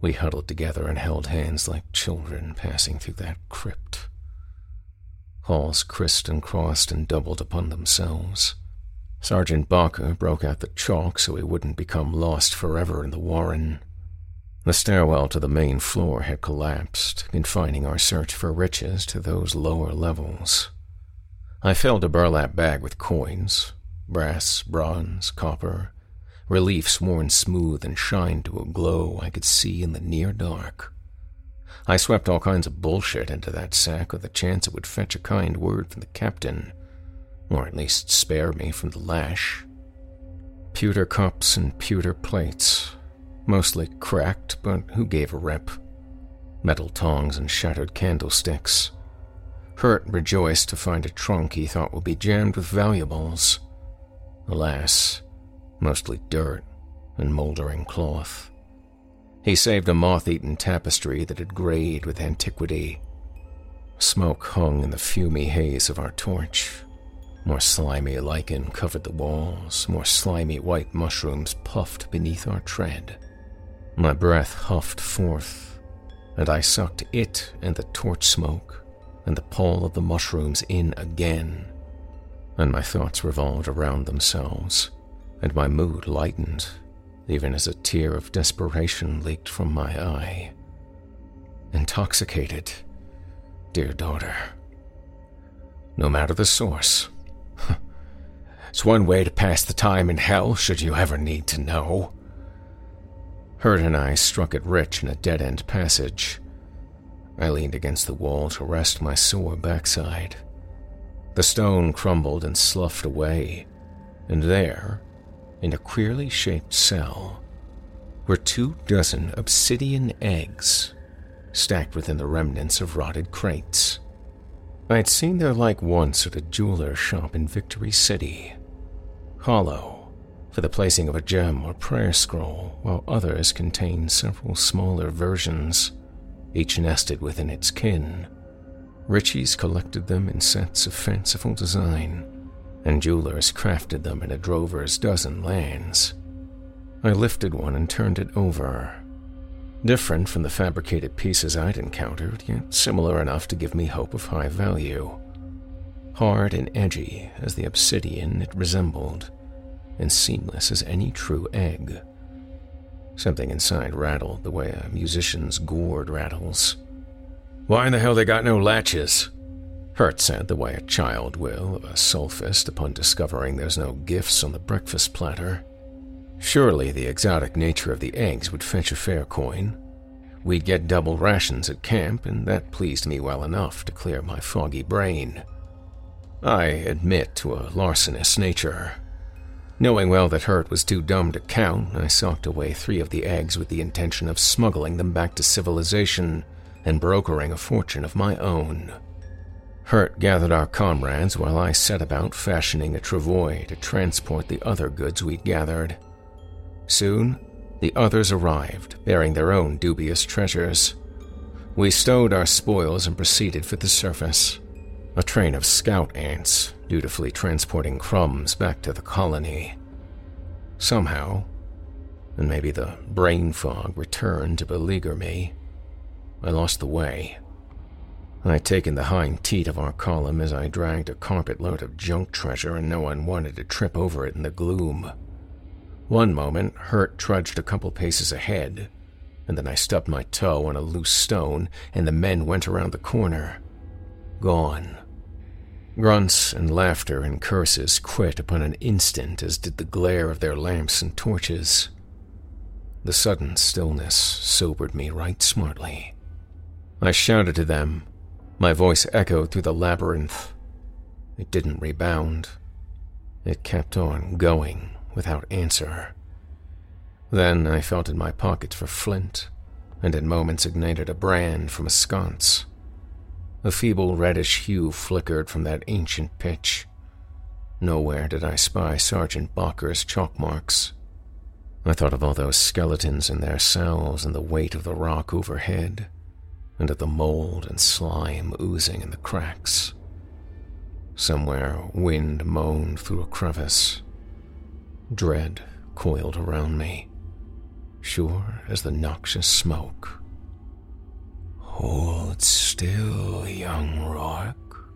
We huddled together and held hands like children passing through that crypt. Halls criss and crossed and doubled upon themselves. Sergeant Barker broke out the chalk so he wouldn't become lost forever in the warren. The stairwell to the main floor had collapsed, confining our search for riches to those lower levels. I filled a burlap bag with coins brass, bronze, copper, reliefs worn smooth and shined to a glow I could see in the near dark. I swept all kinds of bullshit into that sack with the chance it would fetch a kind word from the captain, or at least spare me from the lash. Pewter cups and pewter plates, mostly cracked, but who gave a rip? Metal tongs and shattered candlesticks. Hurt rejoiced to find a trunk he thought would be jammed with valuables. Alas, mostly dirt and moldering cloth. He saved a moth eaten tapestry that had grayed with antiquity. Smoke hung in the fumy haze of our torch. More slimy lichen covered the walls, more slimy white mushrooms puffed beneath our tread. My breath huffed forth, and I sucked it and the torch smoke and the pall of the mushrooms in again, and my thoughts revolved around themselves, and my mood lightened, even as a tear of desperation leaked from my eye. Intoxicated, dear daughter. No matter the source. It's one way to pass the time in hell, should you ever need to know. Hurt and I struck it rich in a dead end passage I leaned against the wall to rest my sore backside. The stone crumbled and sloughed away, and there, in a queerly shaped cell, were two dozen obsidian eggs stacked within the remnants of rotted crates. I had seen their like once at a jeweler's shop in Victory City. Hollow, for the placing of a gem or prayer scroll, while others contained several smaller versions, each nested within its kin. Ritchie's collected them in sets of fanciful design, and jewelers crafted them in a drover's dozen lands. I lifted one and turned it over, Different from the fabricated pieces I'd encountered, yet similar enough to give me hope of high value. Hard and edgy as the obsidian it resembled, and seamless as any true egg. Something inside rattled the way a musician's gourd rattles. Why in the hell they got no latches? Hurt said the way a child will of a sophist upon discovering there's no gifts on the breakfast platter. Surely the exotic nature of the eggs would fetch a fair coin. We'd get double rations at camp, and that pleased me well enough to clear my foggy brain. I admit to a larcenous nature. Knowing well that Hurt was too dumb to count, I socked away three of the eggs with the intention of smuggling them back to civilization and brokering a fortune of my own. Hurt gathered our comrades while I set about fashioning a travois to transport the other goods we'd gathered. Soon, the others arrived, bearing their own dubious treasures. We stowed our spoils and proceeded for the surface. A train of scout ants, dutifully transporting crumbs back to the colony. Somehow, and maybe the brain fog returned to beleaguer me, I lost the way. I'd taken the hind teat of our column as I dragged a carpet load of junk treasure, and no one wanted to trip over it in the gloom. One moment, Hurt trudged a couple paces ahead, and then I stubbed my toe on a loose stone, and the men went around the corner. Gone. Grunts and laughter and curses quit upon an instant, as did the glare of their lamps and torches. The sudden stillness sobered me right smartly. I shouted to them. My voice echoed through the labyrinth. It didn't rebound. It kept on going without answer. Then I felt in my pockets for flint, and in moments ignited a brand from a sconce. A feeble reddish hue flickered from that ancient pitch. Nowhere did I spy Sergeant Bocker's chalk marks. I thought of all those skeletons in their cells and the weight of the rock overhead, and of the mold and slime oozing in the cracks. Somewhere, wind moaned through a crevice. Dread coiled around me, sure as the noxious smoke. Hold still, young Rourke,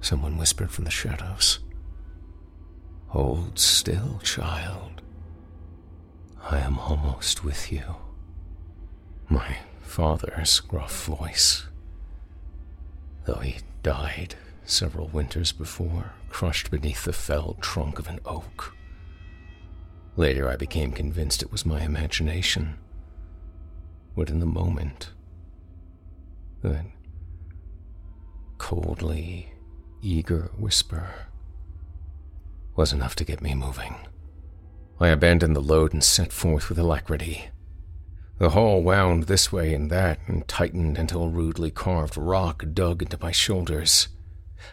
someone whispered from the shadows. Hold still, child. I am almost with you. My father's gruff voice. Though he died several winters before, crushed beneath the felled trunk of an oak. Later, I became convinced it was my imagination. But in the moment, that coldly eager whisper was enough to get me moving. I abandoned the load and set forth with alacrity. The hall wound this way and that and tightened until rudely carved rock dug into my shoulders.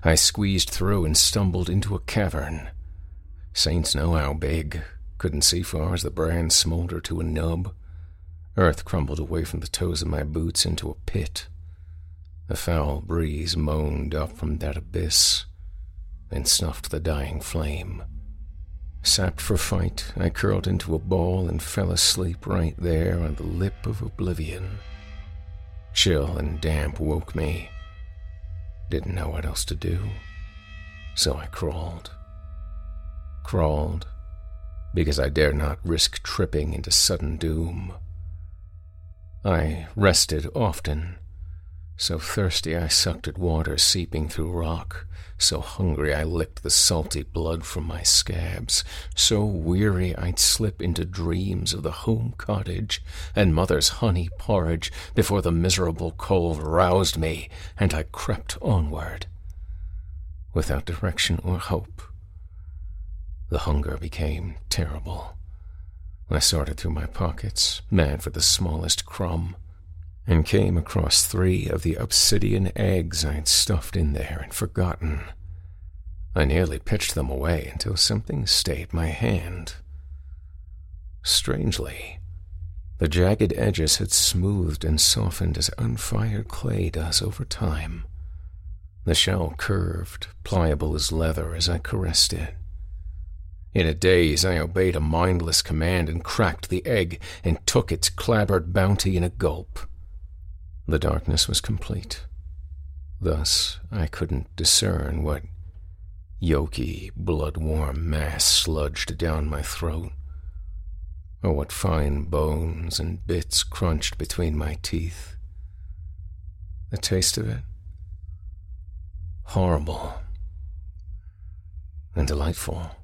I squeezed through and stumbled into a cavern. Saints know how big, couldn't see far as the brand smoldered to a nub. Earth crumbled away from the toes of my boots into a pit. A foul breeze moaned up from that abyss, and snuffed the dying flame. Sapped for fight, I curled into a ball and fell asleep right there on the lip of oblivion. Chill and damp woke me. Didn't know what else to do, so I crawled. Crawled because I dared not risk tripping into sudden doom. I rested often. So thirsty I sucked at water seeping through rock. So hungry I licked the salty blood from my scabs. So weary I'd slip into dreams of the home cottage and mother's honey porridge before the miserable cold roused me and I crept onward. without direction or hope. The hunger became terrible. I sorted through my pockets, mad for the smallest crumb, and came across three of the obsidian eggs I'd stuffed in there and forgotten. I nearly pitched them away until something stayed my hand. Strangely, the jagged edges had smoothed and softened as unfired clay does over time. The shell curved, pliable as leather as I caressed it. In a daze, I obeyed a mindless command and cracked the egg and took its clabbered bounty in a gulp. The darkness was complete. Thus, I couldn't discern what yolky, blood-warm mass sludged down my throat, or what fine bones and bits crunched between my teeth. The taste of it? Horrible and delightful.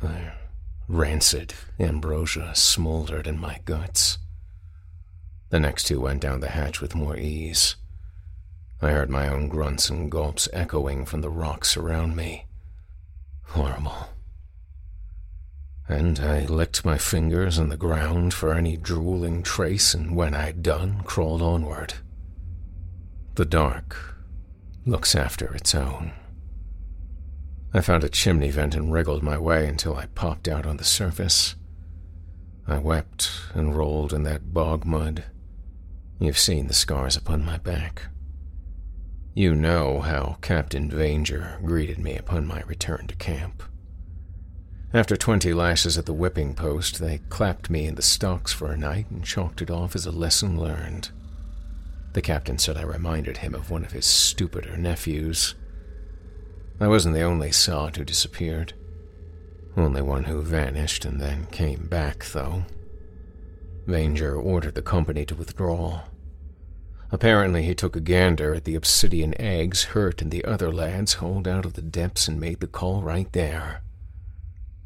The rancid ambrosia smoldered in my guts. The next two went down the hatch with more ease. I heard my own grunts and gulps echoing from the rocks around me. Horrible. And I licked my fingers on the ground for any drooling trace, and when I'd done, crawled onward. The dark looks after its own. I found a chimney vent and wriggled my way until I popped out on the surface. I wept and rolled in that bog mud. You've seen the scars upon my back. You know how Captain Vanger greeted me upon my return to camp. After twenty lashes at the whipping post, they clapped me in the stocks for a night and chalked it off as a lesson learned. The captain said I reminded him of one of his stupider nephews. I wasn't the only sod who disappeared. Only one who vanished and then came back, though. Vanger ordered the company to withdraw. Apparently, he took a gander at the obsidian eggs Hurt and the other lads hauled out of the depths and made the call right there.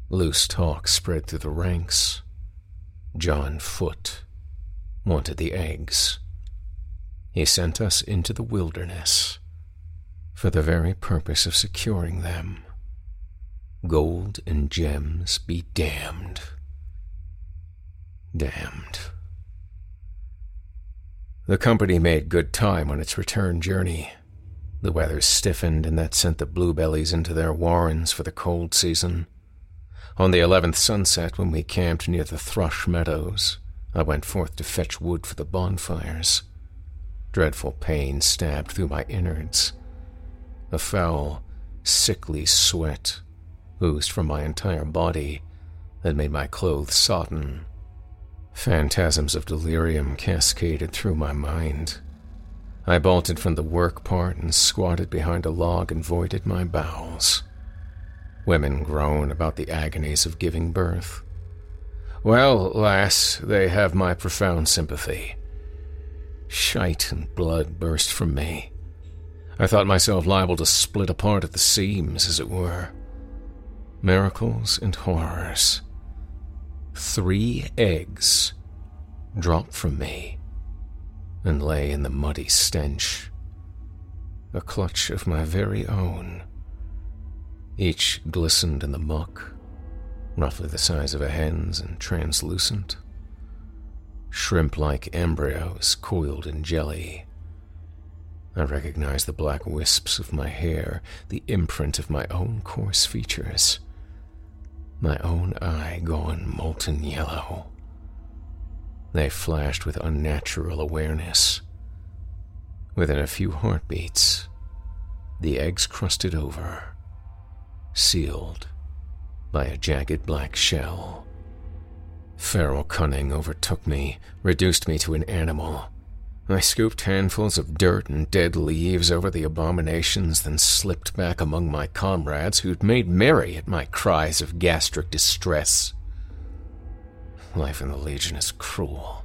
Loose talk spread through the ranks. John Foot wanted the eggs. He sent us into the wilderness for the very purpose of securing them. Gold and gems be damned. Damned. The company made good time on its return journey. The weather stiffened, and that sent the bluebellies into their warrens for the cold season. On the eleventh sunset, when we camped near the thrush meadows, I went forth to fetch wood for the bonfires. Dreadful pain stabbed through my innards. A foul, sickly sweat oozed from my entire body that made my clothes sodden. Phantasms of delirium cascaded through my mind. I bolted from the work part and squatted behind a log and voided my bowels. Women groan about the agonies of giving birth. Well, lass, they have my profound sympathy. Shite and blood burst from me. I thought myself liable to split apart at the seams, as it were. Miracles and horrors. Three eggs dropped from me and lay in the muddy stench. A clutch of my very own. Each glistened in the muck, roughly the size of a hen's and translucent. Shrimp like embryos coiled in jelly I recognized the black wisps of my hair, the imprint of my own coarse features. My own eye gone molten yellow. They flashed with unnatural awareness. Within a few heartbeats, the eggs crusted over, sealed by a jagged black shell. Feral cunning overtook me, reduced me to an animal. I scooped handfuls of dirt and dead leaves over the abominations, then slipped back among my comrades who'd made merry at my cries of gastric distress. Life in the Legion is cruel.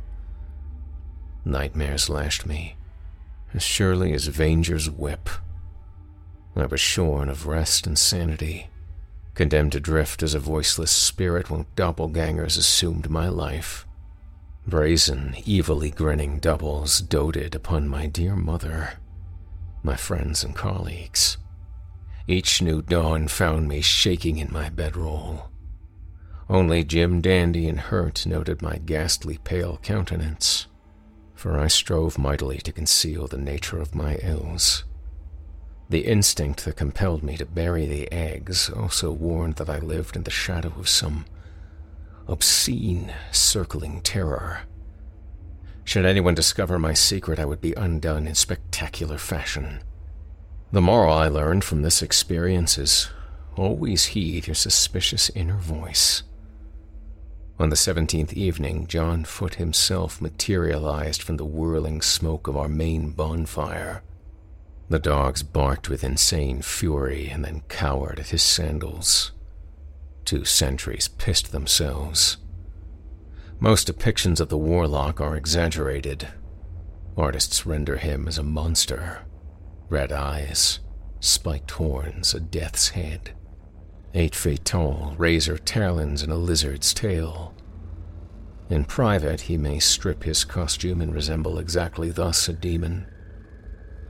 Nightmares lashed me, as surely as Vanger's whip. I was shorn of rest and sanity, condemned to drift as a voiceless spirit when doppelgangers assumed my life. Brazen, evilly grinning doubles doted upon my dear mother, my friends and colleagues, Each new dawn found me shaking in my bedroll. Only Jim Dandy and Hurt noted my ghastly pale countenance, for I strove mightily to conceal the nature of my ills. The instinct that compelled me to bury the eggs also warned that I lived in the shadow of some obscene, circling terror. Should anyone discover my secret, I would be undone in spectacular fashion. The moral I learned from this experience is always heed your suspicious inner voice. On the seventeenth evening, John Foot himself materialized from the whirling smoke of our main bonfire. The dogs barked with insane fury and then cowered at his sandals. Two sentries pissed themselves. Most depictions of the warlock are exaggerated. Artists render him as a monster red eyes, spiked horns, a death's head, eight feet tall, razor talons, and a lizard's tail. In private, he may strip his costume and resemble exactly thus a demon.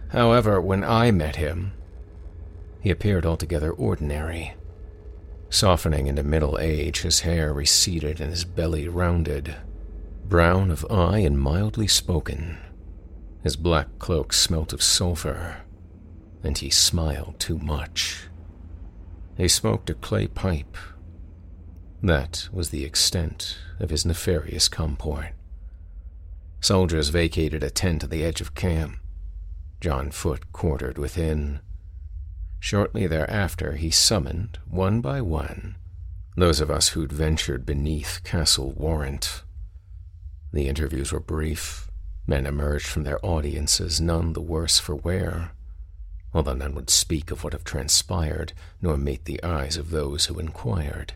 However, when I met him, he appeared altogether ordinary. Softening into middle age, his hair receded and his belly rounded, brown of eye and mildly spoken. His black cloak smelt of sulphur, and he smiled too much. He smoked a clay pipe. That was the extent of his nefarious comport. Soldiers vacated a tent at the edge of camp. John Foot quartered within. Shortly thereafter, he summoned, one by one, those of us who'd ventured beneath Castle Warrant. The interviews were brief. Men emerged from their audiences none the worse for wear, although none would speak of what had transpired, nor meet the eyes of those who inquired.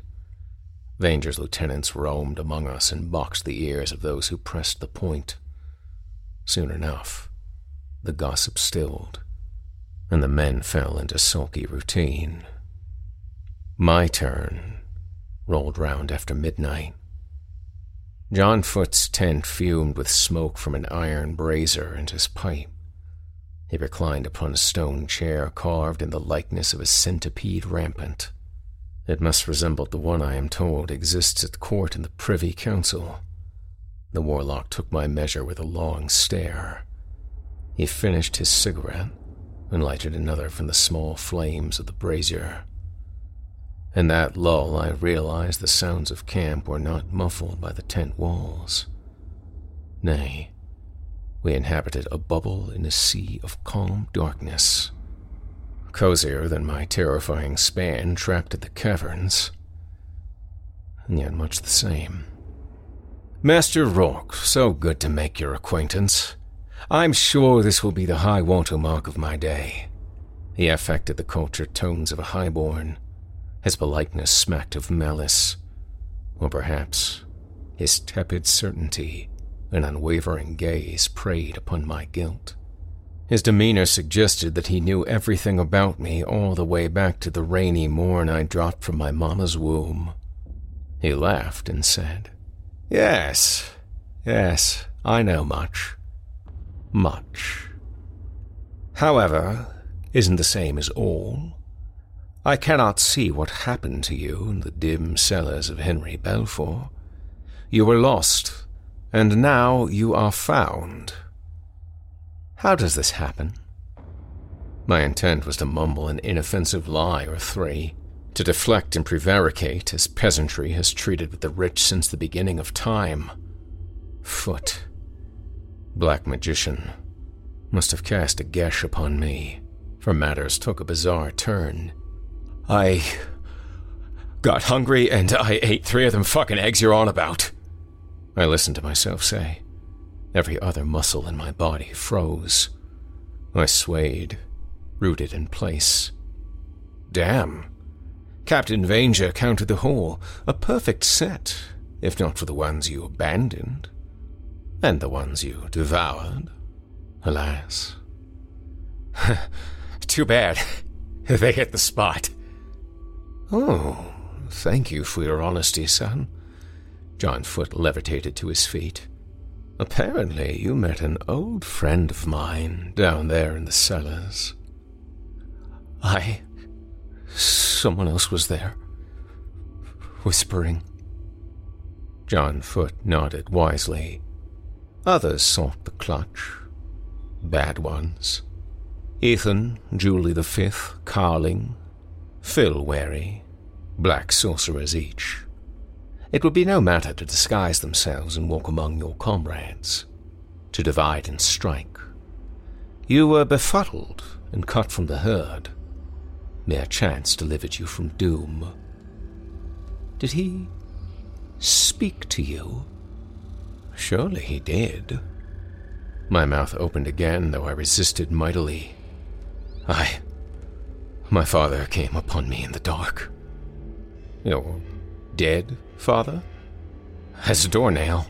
Vanger's lieutenants roamed among us and boxed the ears of those who pressed the point. Soon enough, the gossip stilled, and the men fell into sulky routine. My turn rolled round after midnight. John Foot's tent fumed with smoke from an iron brazier and his pipe. He reclined upon a stone chair carved in the likeness of a centipede rampant. It must resemble the one I am told exists at court in the Privy Council. The warlock took my measure with a long stare. He finished his cigarette and lighted another from the small flames of the brazier. In that lull, I realized the sounds of camp were not muffled by the tent walls. Nay, we inhabited a bubble in a sea of calm darkness. Cozier than my terrifying span trapped at the caverns, and yet much the same. Master Rourke, so good to make your acquaintance. I'm sure this will be the high water mark of my day. He affected the cultured tones of a highborn. His politeness smacked of malice, or perhaps his tepid certainty and unwavering gaze preyed upon my guilt. His demeanor suggested that he knew everything about me all the way back to the rainy morn I dropped from my mamma's womb. He laughed and said, Yes, yes, I know much much. However, isn't the same as all. I cannot see what happened to you in the dim cellars of Henry Belfour. You were lost, and now you are found. How does this happen? My intent was to mumble an inoffensive lie or three, to deflect and prevaricate as peasantry has treated with the rich since the beginning of time. Foot Black Magician, must have cast a geas upon me, for matters took a bizarre turn. I got hungry and I ate three of them fucking eggs you're on about. I listened to myself say. Every other muscle in my body froze. I swayed, rooted in place. Damn. Captain Vanger counted the whole, a perfect set, if not for the ones you abandoned and the ones you devoured, alas. [LAUGHS] Too bad. [LAUGHS] they hit the spot. Oh, thank you for your honesty, son. John Foot levitated to his feet. Apparently, you met an old friend of mine down there in the cellars. I. someone else was there, whispering. John Foot nodded wisely. Others sought the clutch. Bad ones. Ethan, Julie Fifth, Carling, Phil Wary, black sorcerers each. It would be no matter to disguise themselves and walk among your comrades, to divide and strike. You were befuddled and cut from the herd. Mere chance delivered you from doom. Did he speak to you? Surely he did. My mouth opened again, though I resisted mightily. I. My father came upon me in the dark. Your dead father? As a doornail.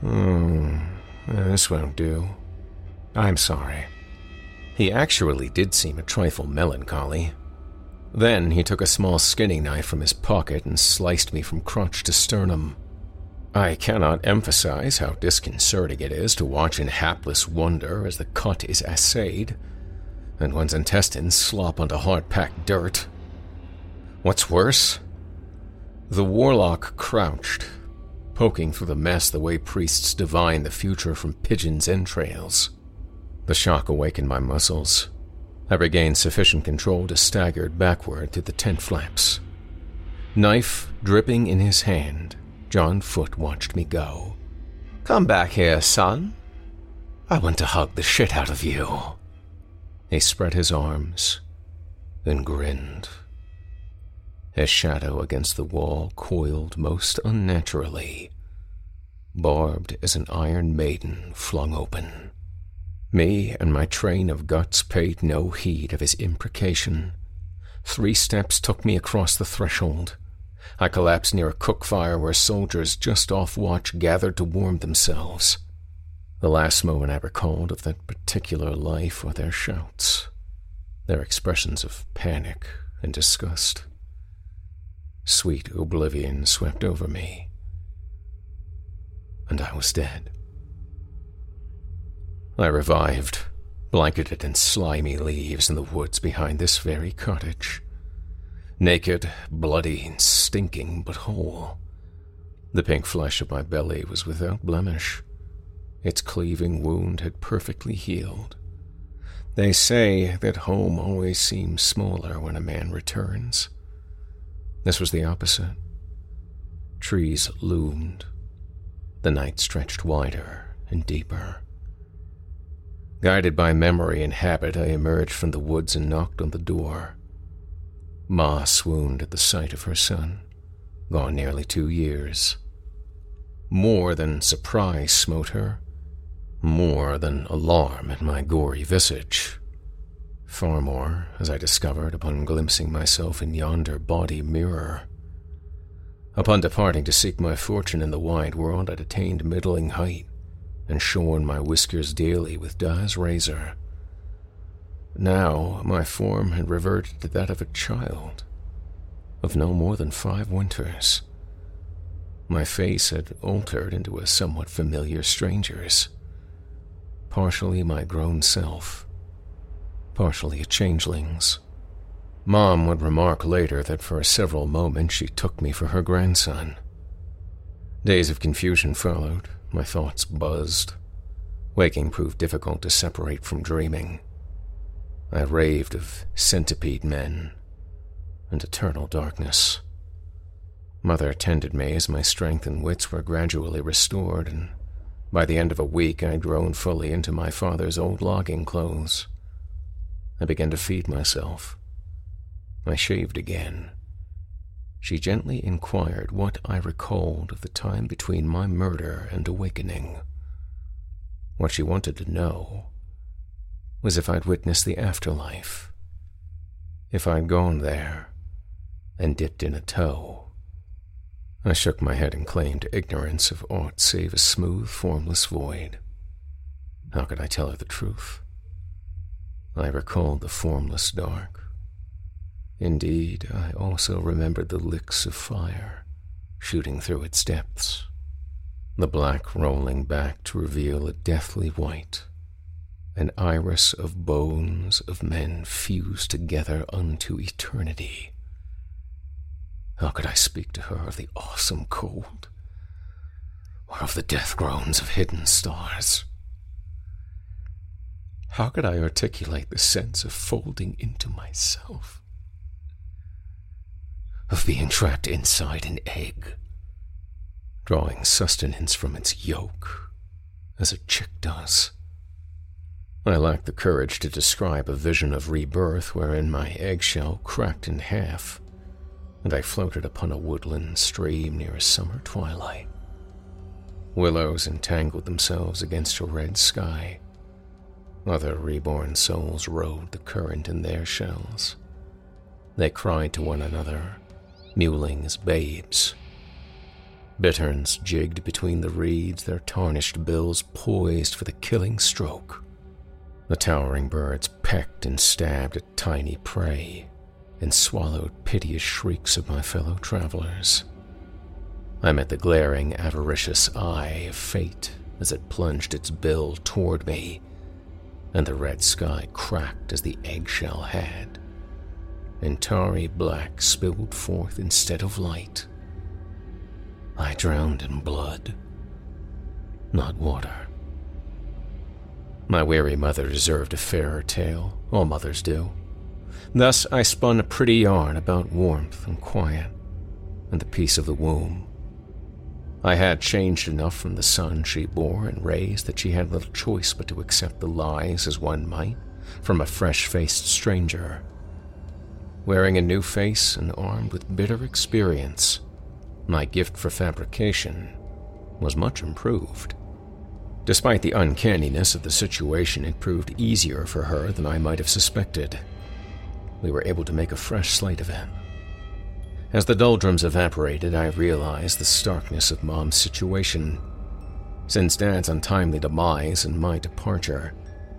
Hmm, this won't do. I'm sorry. He actually did seem a trifle melancholy. Then he took a small skinning knife from his pocket and sliced me from crotch to sternum. I cannot emphasize how disconcerting it is to watch in hapless wonder as the cut is assayed, and one's intestines slop onto hard packed dirt. What's worse? The warlock crouched, poking through the mess the way priests divine the future from pigeons' entrails. The shock awakened my muscles. I regained sufficient control to stagger backward to the tent flaps. Knife dripping in his hand, John Foot watched me go. Come back here, son. I want to hug the shit out of you. He spread his arms and grinned. His shadow against the wall coiled most unnaturally, barbed as an iron maiden flung open. Me and my train of guts paid no heed of his imprecation. Three steps took me across the threshold. I collapsed near a cook fire where soldiers just off watch gathered to warm themselves. The last moment I recalled of that particular life were their shouts, their expressions of panic and disgust. Sweet oblivion swept over me, and I was dead. I revived, blanketed in slimy leaves in the woods behind this very cottage. Naked, bloody, and stinking, but whole. The pink flesh of my belly was without blemish. Its cleaving wound had perfectly healed. They say that home always seems smaller when a man returns. This was the opposite. Trees loomed. The night stretched wider and deeper. Guided by memory and habit, I emerged from the woods and knocked on the door. Ma swooned at the sight of her son, gone nearly two years. More than surprise smote her, more than alarm at my gory visage. Far more, as I discovered upon glimpsing myself in yonder body mirror. Upon departing to seek my fortune in the wide world, I'd attained middling height and shorn my whiskers daily with Da's razor. Now my form had reverted to that of a child, of no more than five winters. My face had altered into a somewhat familiar stranger's, partially my grown self, partially a changeling's. Mom would remark later that for several moments she took me for her grandson. Days of confusion followed, my thoughts buzzed. Waking proved difficult to separate from dreaming. I raved of centipede men and eternal darkness. Mother tended me as my strength and wits were gradually restored, and by the end of a week I'd grown fully into my father's old logging clothes. I began to feed myself. I shaved again she gently inquired what I recalled of the time between my murder and awakening. What she wanted to know was if I'd witnessed the afterlife, if I'd gone there and dipped in a toe. I shook my head and claimed ignorance of aught save a smooth, formless void. How could I tell her the truth? I recalled the formless dark, Indeed, I also remembered the licks of fire shooting through its depths, the black rolling back to reveal a deathly white, an iris of bones of men fused together unto eternity, How could I speak to her of the awesome cold? Or of the death groans of hidden stars? How could I articulate the sense of folding into myself? Of being trapped inside an egg, drawing sustenance from its yolk, as a chick does. I lacked the courage to describe a vision of rebirth wherein my eggshell cracked in half, and I floated upon a woodland stream near a summer twilight. Willows entangled themselves against a red sky. Other reborn souls rode the current in their shells. They cried to one another, mewling as babes. Bitterns jigged between the reeds, their tarnished bills poised for the killing stroke. The towering birds pecked and stabbed at tiny prey and swallowed piteous shrieks of my fellow travelers. I met the glaring, avaricious eye of fate as it plunged its bill toward me, and the red sky cracked as the eggshell had, and tarry black spilled forth instead of light. I drowned in blood, not water. My weary mother deserved a fairer tale, all mothers do. Thus I spun a pretty yarn about warmth and quiet, and the peace of the womb. I had changed enough from the son she bore and raised that she had little choice but to accept the lies as one might from a fresh faced stranger. Wearing a new face and armed with bitter experience, my gift for fabrication was much improved. Despite the uncanniness of the situation, it proved easier for her than I might have suspected. We were able to make a fresh slate of it. As the doldrums evaporated, I realized the starkness of Mom's situation. Since Dad's untimely demise and my departure,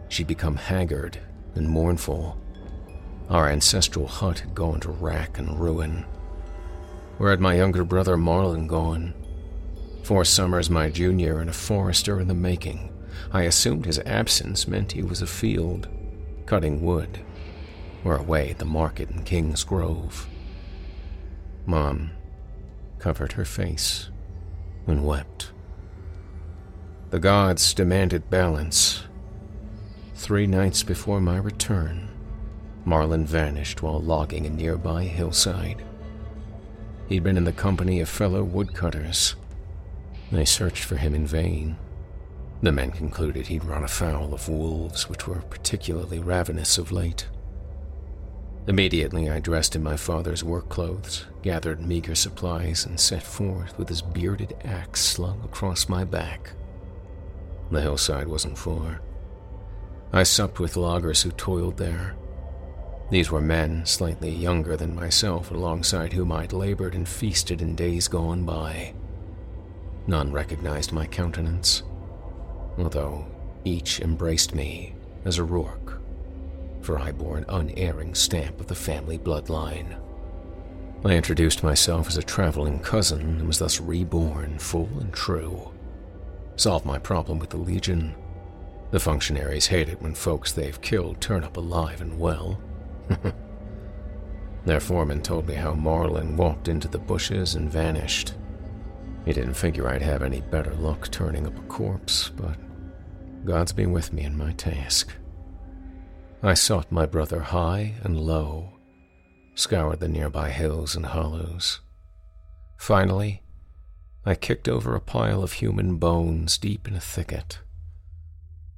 she'd become haggard and mournful. Our ancestral hut had gone to rack and ruin. Where had my younger brother Marlon gone? Four summers my junior and a forester in the making. I assumed his absence meant he was afield, cutting wood, or away at the market in King's Grove. Mom covered her face and wept. The gods demanded balance. Three nights before my return, Marlin vanished while logging a nearby hillside. He'd been in the company of fellow woodcutters they searched for him in vain. The men concluded he'd run afoul of wolves, which were particularly ravenous of late. Immediately, I dressed in my father's work clothes, gathered meager supplies, and set forth with his bearded axe slung across my back. The hillside wasn't far. I supped with loggers who toiled there. These were men slightly younger than myself, alongside whom I'd labored and feasted in days gone by. None recognized my countenance, although each embraced me as a Rourke, for I bore an unerring stamp of the family bloodline. I introduced myself as a traveling cousin and was thus reborn full and true. Solved my problem with the Legion. The functionaries hate it when folks they've killed turn up alive and well. [LAUGHS] Their foreman told me how Marlin walked into the bushes and vanished, he didn't figure I'd have any better luck turning up a corpse, but God's been with me in my task. I sought my brother high and low, scoured the nearby hills and hollows. Finally, I kicked over a pile of human bones deep in a thicket.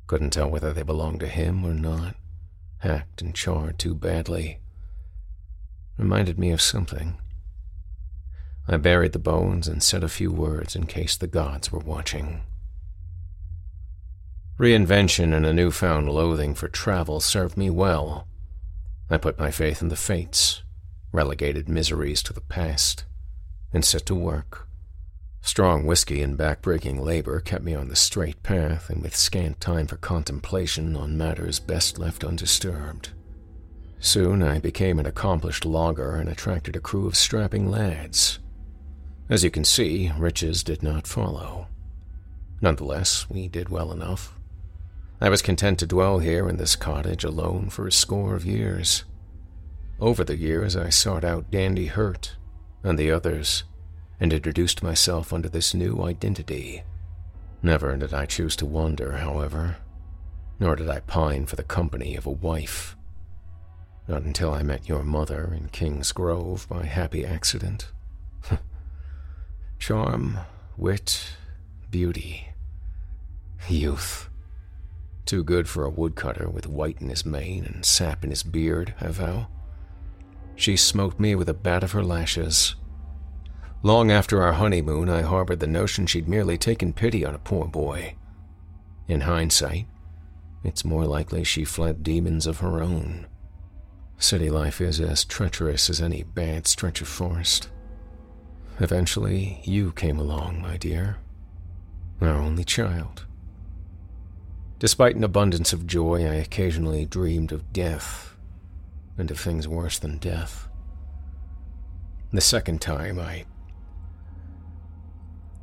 Couldn't tell whether they belonged to him or not, hacked and charred too badly. Reminded me of something. I buried the bones and said a few words in case the gods were watching. Reinvention and a newfound loathing for travel served me well. I put my faith in the fates, relegated miseries to the past, and set to work. Strong whiskey and backbreaking labor kept me on the straight path and with scant time for contemplation on matters best left undisturbed. Soon I became an accomplished logger and attracted a crew of strapping lads as you can see, riches did not follow. Nonetheless, we did well enough. I was content to dwell here in this cottage alone for a score of years. Over the years, I sought out Dandy Hurt, and the others, and introduced myself under this new identity. Never did I choose to wander, however, nor did I pine for the company of a wife. Not until I met your mother in King's Grove by happy accident. Charm, wit, beauty, youth. Too good for a woodcutter with white in his mane and sap in his beard, I vow. She smote me with a bat of her lashes. Long after our honeymoon, I harbored the notion she'd merely taken pity on a poor boy. In hindsight, it's more likely she fled demons of her own. City life is as treacherous as any bad stretch of forest. Eventually, you came along, my dear. Our only child. Despite an abundance of joy, I occasionally dreamed of death, and of things worse than death. The second time I.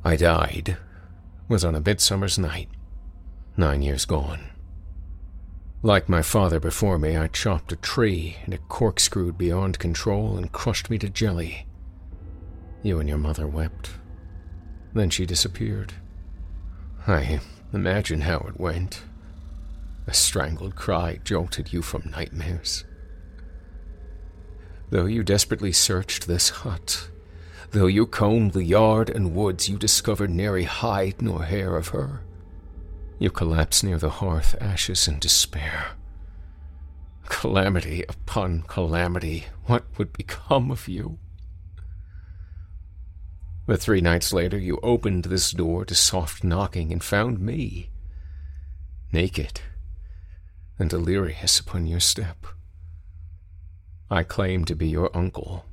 I died was on a midsummer's night, nine years gone. Like my father before me, I chopped a tree, and it corkscrewed beyond control and crushed me to jelly. You and your mother wept. Then she disappeared. I imagine how it went. A strangled cry jolted you from nightmares. Though you desperately searched this hut, though you combed the yard and woods, you discovered nary hide nor hair of her. You collapsed near the hearth, ashes in despair. Calamity upon calamity, what would become of you? But three nights later, you opened this door to soft knocking and found me, naked and delirious upon your step. I claim to be your uncle.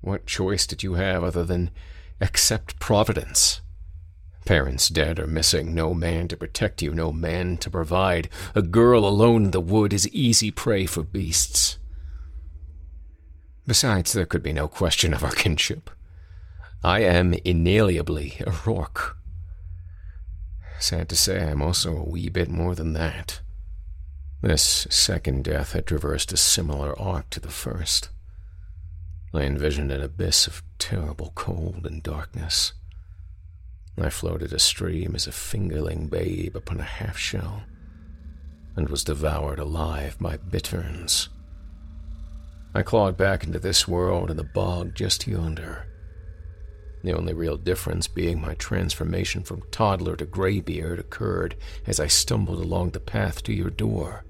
What choice did you have other than accept Providence? Parents dead or missing, no man to protect you, no man to provide. A girl alone in the wood is easy prey for beasts. Besides, there could be no question of our kinship. I am inalienably [LAUGHS] a Rourke. Sad to say, I'm also a wee bit more than that. This second death had traversed a similar arc to the first. I envisioned an abyss of terrible cold and darkness. I floated a stream as a fingerling babe upon a half shell, and was devoured alive by bitterns. I clawed back into this world in the bog just yonder. The only real difference being my transformation from toddler to graybeard occurred as I stumbled along the path to your door.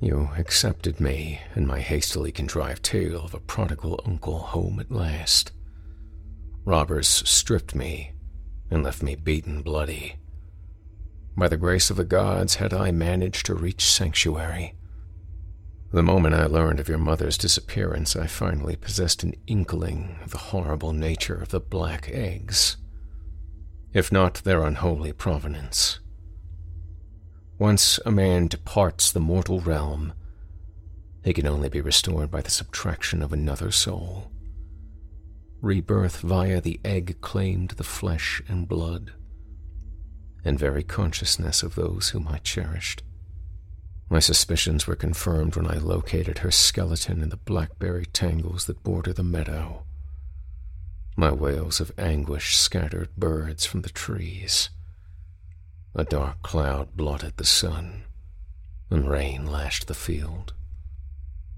You accepted me and my hastily contrived tale of a prodigal uncle home at last. Robbers stripped me and left me beaten bloody. By the grace of the gods had I managed to reach sanctuary. The moment I learned of your mother's disappearance, I finally possessed an inkling of the horrible nature of the black eggs, if not their unholy provenance. Once a man departs the mortal realm, he can only be restored by the subtraction of another soul. Rebirth via the egg claimed the flesh and blood, and very consciousness of those whom I cherished. My suspicions were confirmed when I located her skeleton in the blackberry tangles that border the meadow. My wails of anguish scattered birds from the trees. A dark cloud blotted the sun, and rain lashed the field.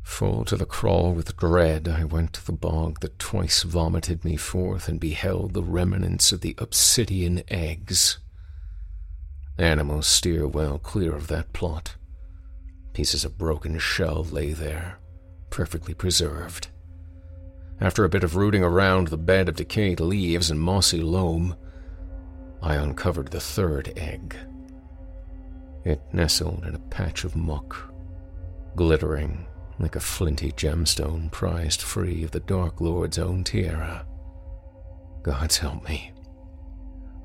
Full to the crawl with dread, I went to the bog that twice vomited me forth and beheld the remnants of the obsidian eggs. Animals steer well clear of that plot. Pieces of broken shell lay there, perfectly preserved. After a bit of rooting around the bed of decayed leaves and mossy loam, I uncovered the third egg. It nestled in a patch of muck, glittering like a flinty gemstone prized free of the Dark Lord's own tiara. Gods help me.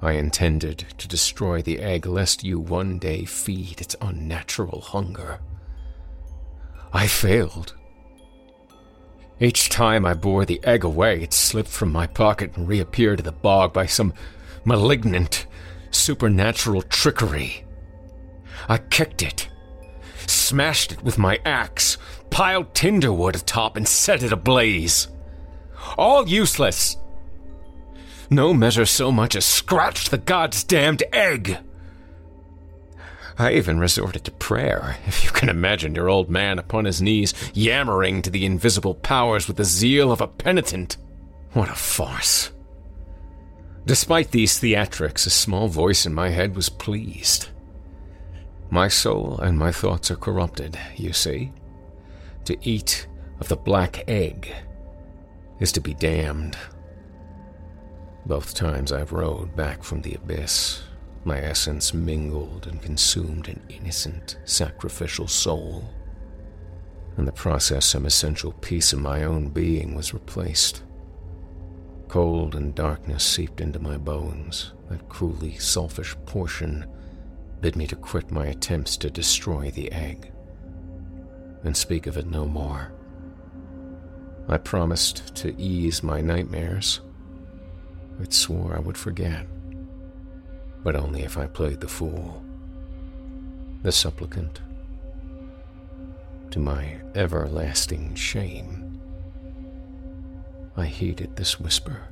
I intended to destroy the egg lest you one day feed its unnatural hunger. I failed. Each time I bore the egg away, it slipped from my pocket and reappeared in the bog by some malignant, supernatural trickery. I kicked it, smashed it with my axe, piled tinderwood atop, and set it ablaze. All useless! No measure so much as scratched the god's damned egg! I even resorted to prayer, if you can imagine your old man upon his knees yammering to the invisible powers with the zeal of a penitent. What a farce. Despite these theatrics, a small voice in my head was pleased. My soul and my thoughts are corrupted, you see. To eat of the black egg is to be damned. Both times I've rode back from the abyss, my essence mingled and consumed an innocent, sacrificial soul. In the process, some essential piece of my own being was replaced. Cold and darkness seeped into my bones. That cruelly selfish portion bid me to quit my attempts to destroy the egg and speak of it no more. I promised to ease my nightmares. I swore I would forget, but only if I played the fool, the supplicant. To my everlasting shame, I heeded this whisper,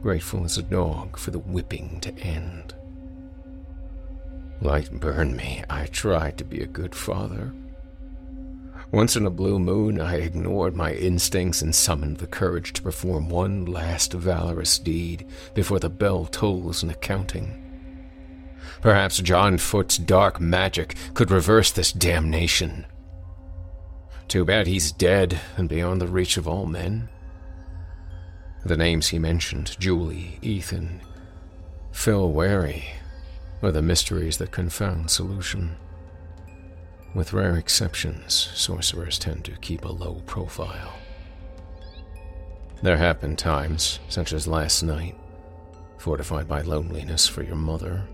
grateful as a dog for the whipping to end. Light burn me, I tried to be a good father. Once in a blue moon, I ignored my instincts and summoned the courage to perform one last valorous deed before the bell tolls in accounting. Perhaps John Foot's dark magic could reverse this damnation. Too bad he's dead and beyond the reach of all men. The names he mentioned Julie, Ethan, Phil Wary, were the mysteries that confound solution. With rare exceptions, sorcerers tend to keep a low profile. There have been times, such as last night, fortified by loneliness for your mother,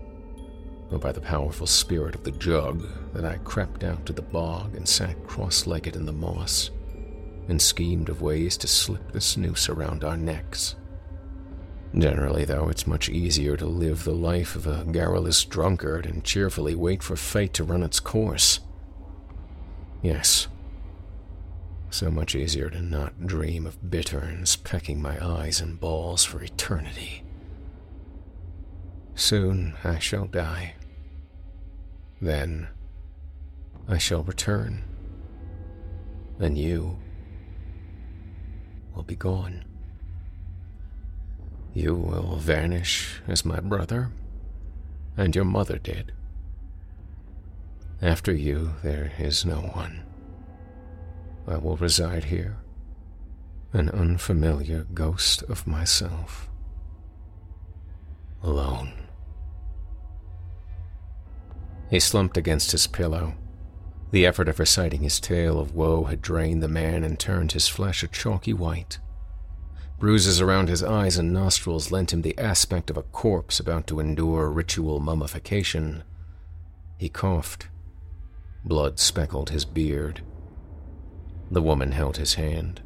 or by the powerful spirit of the jug, that I crept out to the bog and sat cross legged in the moss, and schemed of ways to slip this noose around our necks. Generally, though, it's much easier to live the life of a garrulous drunkard and cheerfully wait for fate to run its course. Yes. So much easier to not dream of bitterns pecking my eyes and balls for eternity. Soon I shall die. Then I shall return. And you will be gone. You will vanish as my brother and your mother did. After you, there is no one. I will reside here, an unfamiliar ghost of myself. Alone. He slumped against his pillow. The effort of reciting his tale of woe had drained the man and turned his flesh a chalky white. Bruises around his eyes and nostrils lent him the aspect of a corpse about to endure ritual mummification. He coughed. Blood speckled his beard. The woman held his hand.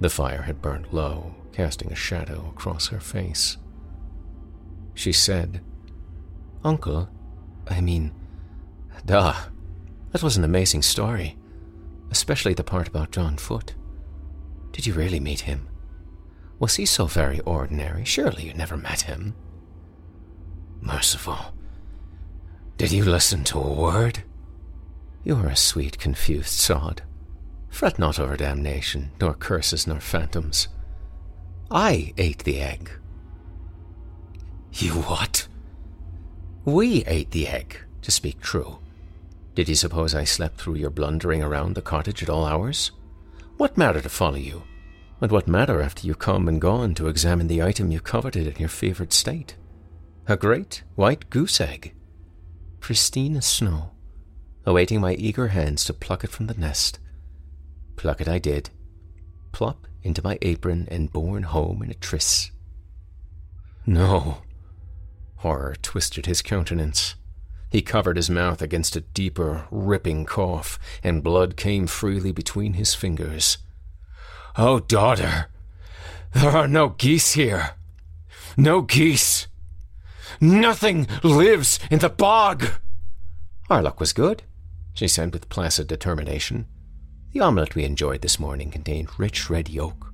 The fire had burnt low, casting a shadow across her face. She said, Uncle, I mean, duh, that was an amazing story, especially the part about John Foot. Did you really meet him? Was he so very ordinary? Surely you never met him. Merciful. Did you listen to a word? You are a sweet, confused sod. Fret not over damnation, nor curses, nor phantoms. I ate the egg. You what? We ate the egg, to speak true. Did you suppose I slept through your blundering around the cottage at all hours? What matter to follow you? And what matter after you come and gone to examine the item you coveted in your favored state? A great white goose egg, pristine as snow, awaiting my eager hands to pluck it from the nest. Pluck it I did, plop into my apron and borne home in a tris. No. Horror twisted his countenance. He covered his mouth against a deeper, ripping cough, and blood came freely between his fingers. Oh, daughter, there are no geese here. No geese. Nothing lives in the bog. Our luck was good, she said with placid determination. The omelette we enjoyed this morning contained rich red yolk,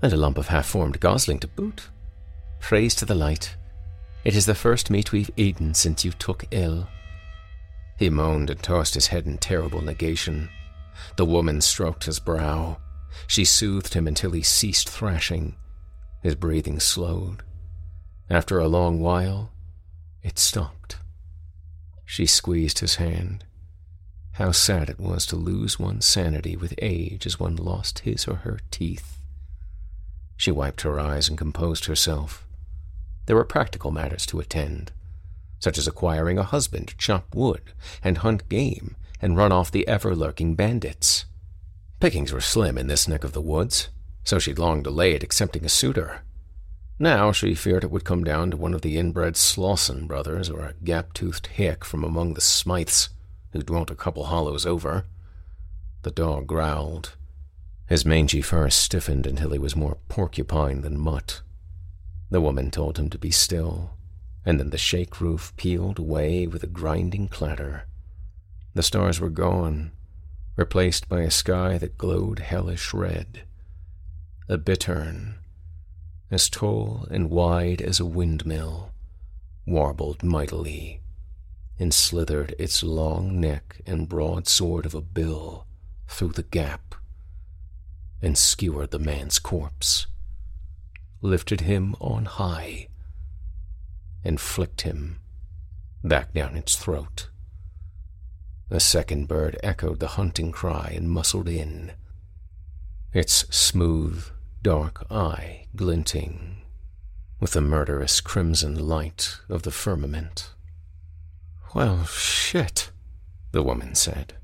and a lump of half formed gosling to boot. Praise to the light. It is the first meat we've eaten since you took ill. He moaned and tossed his head in terrible negation. The woman stroked his brow. She soothed him until he ceased thrashing. His breathing slowed. After a long while, it stopped. She squeezed his hand. How sad it was to lose one's sanity with age as one lost his or her teeth. She wiped her eyes and composed herself. There were practical matters to attend such as acquiring a husband to chop wood and hunt game and run off the ever lurking bandits. Pickings were slim in this neck of the woods, so she'd long delayed accepting a suitor. Now she feared it would come down to one of the inbred Slawson brothers or a gap toothed hick from among the Smythes who dwelt a couple hollows over. The dog growled. His mangy fur stiffened until he was more porcupine than mutt. The woman told him to be still and then the shake roof peeled away with a grinding clatter. The stars were gone, replaced by a sky that glowed hellish red. A bittern, as tall and wide as a windmill, warbled mightily and slithered its long neck and broad sword of a bill through the gap and skewered the man's corpse, lifted him on high and flicked him back down its throat. A second bird echoed the hunting cry and muscled in, its smooth, dark eye glinting with the murderous crimson light of the firmament. Well, shit, the woman said.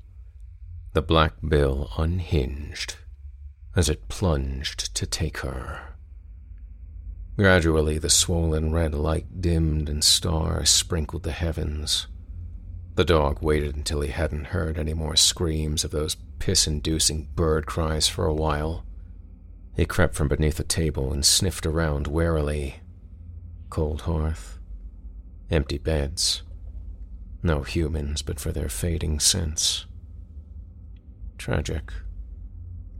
The black bill unhinged as it plunged to take her. Gradually, the swollen red light dimmed and stars sprinkled the heavens. The dog waited until he hadn't heard any more screams of those piss inducing bird cries for a while. He crept from beneath the table and sniffed around warily. Cold hearth, empty beds, no humans but for their fading scents. Tragic.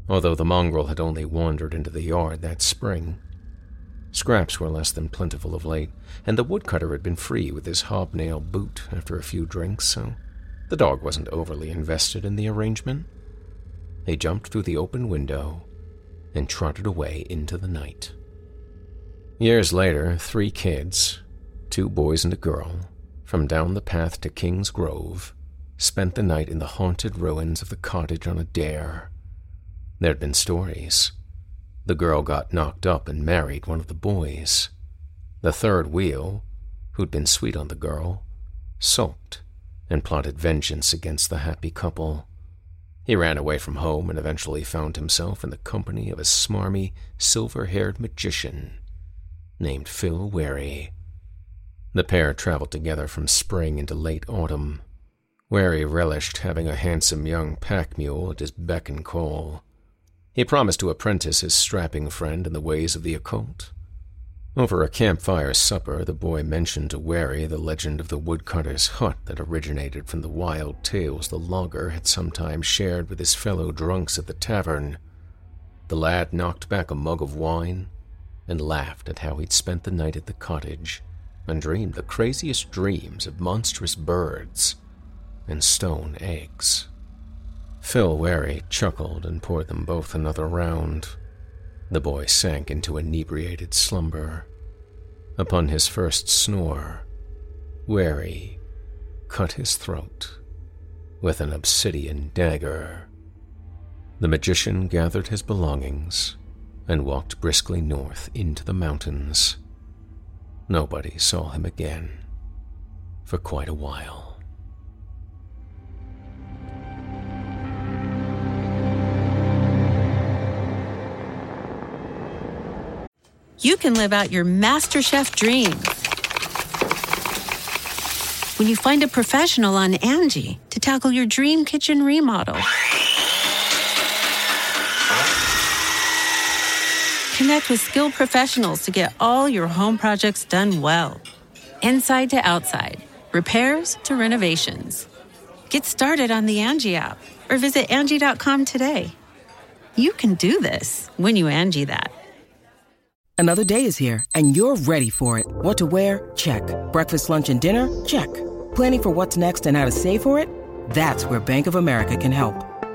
Although the mongrel had only wandered into the yard that spring, Scraps were less than plentiful of late, and the woodcutter had been free with his hobnail boot after a few drinks, so the dog wasn't overly invested in the arrangement. He jumped through the open window and trotted away into the night. Years later, three kids, two boys and a girl, from down the path to King's Grove, spent the night in the haunted ruins of the cottage on a dare. There'd been stories the girl got knocked up and married one of the boys. The third wheel, who'd been sweet on the girl, sulked and plotted vengeance against the happy couple. He ran away from home and eventually found himself in the company of a smarmy, silver haired magician named Phil Wary. The pair traveled together from spring into late autumn. Wary relished having a handsome young pack mule at his beck and call. He promised to apprentice his strapping friend in the ways of the occult. Over a campfire supper, the boy mentioned to Wary the legend of the woodcutter's hut that originated from the wild tales the logger had sometimes shared with his fellow drunks at the tavern. The lad knocked back a mug of wine and laughed at how he'd spent the night at the cottage and dreamed the craziest dreams of monstrous birds and stone eggs. Phil Wary chuckled and poured them both another round. The boy sank into inebriated slumber. Upon his first snore, Wary cut his throat with an obsidian dagger. The magician gathered his belongings and walked briskly north into the mountains. Nobody saw him again for quite a while. you can live out your MasterChef dream when you find a professional on Angi to tackle your dream kitchen remodel. Connect with skilled professionals to get all your home projects done well. Inside to outside, repairs to renovations. Get started on the Angi app or visit Angi.com today. You can do this when you Angi that. Another day is here, and you're ready for it. What to wear? Check. Breakfast, lunch, and dinner? Check. Planning for what's next and how to save for it? That's where Bank of America can help.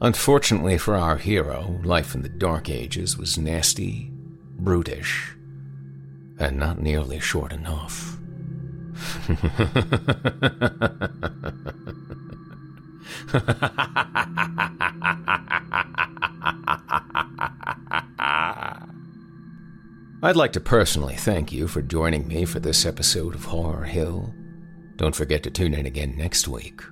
Unfortunately for our hero, life in the Dark Ages was nasty, brutish, and not nearly short enough. [LAUGHS] I'd like to personally thank you for joining me for this episode of Horror Hill. Don't forget to tune in again next week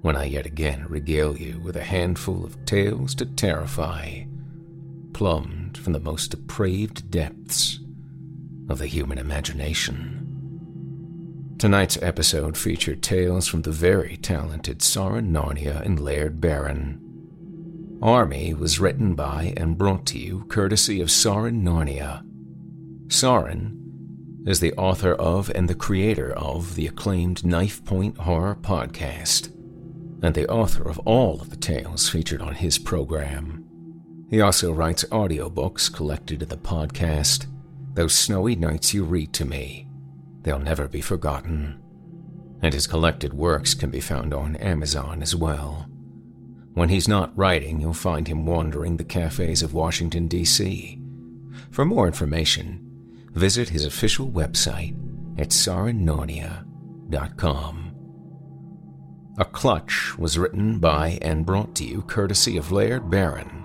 when I yet again regale you with a handful of tales to terrify, plumbed from the most depraved depths of the human imagination. Tonight's episode featured tales from the very talented Soren Narnia and Laird Barron. Army was written by and brought to you courtesy of Soren Narnia. Soren is the author of and the creator of the acclaimed Knifepoint Horror Podcast, and the author of all of the tales featured on his program. He also writes audiobooks collected in the podcast, Those Snowy Nights You Read to Me. They'll never be forgotten. And his collected works can be found on Amazon as well. When he's not writing, you'll find him wandering the cafes of Washington, D.C. For more information, visit his official website at sorennarnia.com. A Clutch was written by and brought to you courtesy of Laird Barron.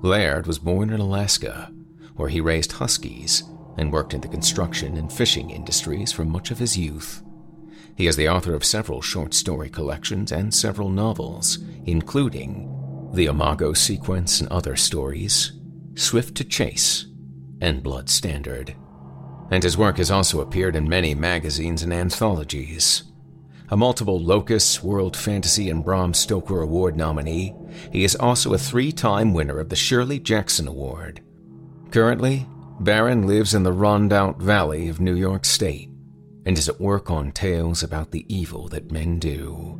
Laird was born in Alaska, where he raised huskies and worked in the construction and fishing industries for much of his youth. He is the author of several short story collections and several novels, including The Imago Sequence and Other Stories, Swift to Chase, and Blood Standard. And his work has also appeared in many magazines and anthologies. A multiple Locus, World Fantasy, and Bram Stoker Award nominee, he is also a three time winner of the Shirley Jackson Award. Currently, Barron lives in the Rondout Valley of New York State and is at work on tales about the evil that men do.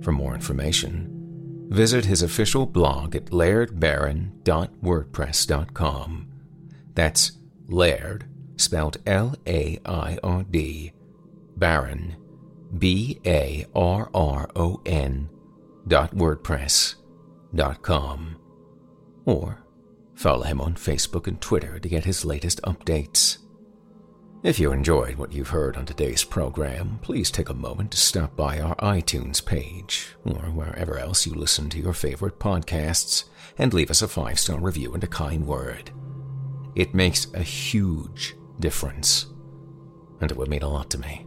For more information, visit his official blog at lairdbarron.wordpress.com. That's Laird, spelled L A I R D, Barron, B A R R O N, dot WordPress dot com. Or follow him on Facebook and Twitter to get his latest updates. If you enjoyed what you've heard on today's program, please take a moment to stop by our iTunes page or wherever else you listen to your favorite podcasts and leave us a five star review and a kind word. It makes a huge difference, and it would mean a lot to me.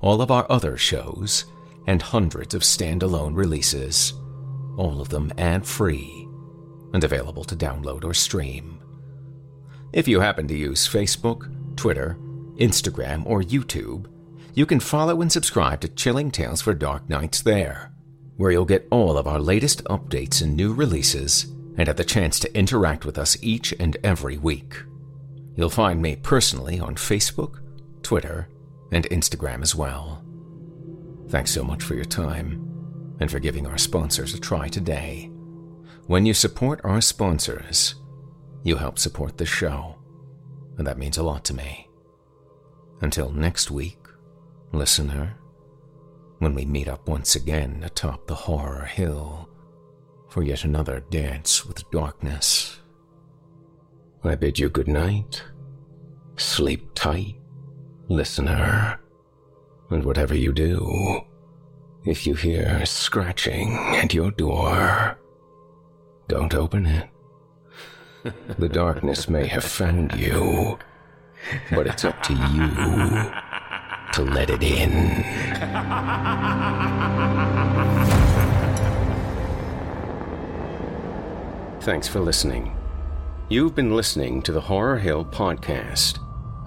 all of our other shows, and hundreds of standalone releases, all of them ad free and available to download or stream. If you happen to use Facebook, Twitter, Instagram, or YouTube, you can follow and subscribe to Chilling Tales for Dark Nights there, where you'll get all of our latest updates and new releases and have the chance to interact with us each and every week. You'll find me personally on Facebook, Twitter, and Instagram as well. Thanks so much for your time and for giving our sponsors a try today. When you support our sponsors, you help support the show, and that means a lot to me. Until next week, listener, when we meet up once again atop the horror hill for yet another dance with darkness. I bid you good night. Sleep tight, listener, And whatever you do, if you hear scratching at your door, don't open it. The darkness may have found you, but it's up to you to let it in. Thanks for listening. You've been listening to the Horror Hill Podcast,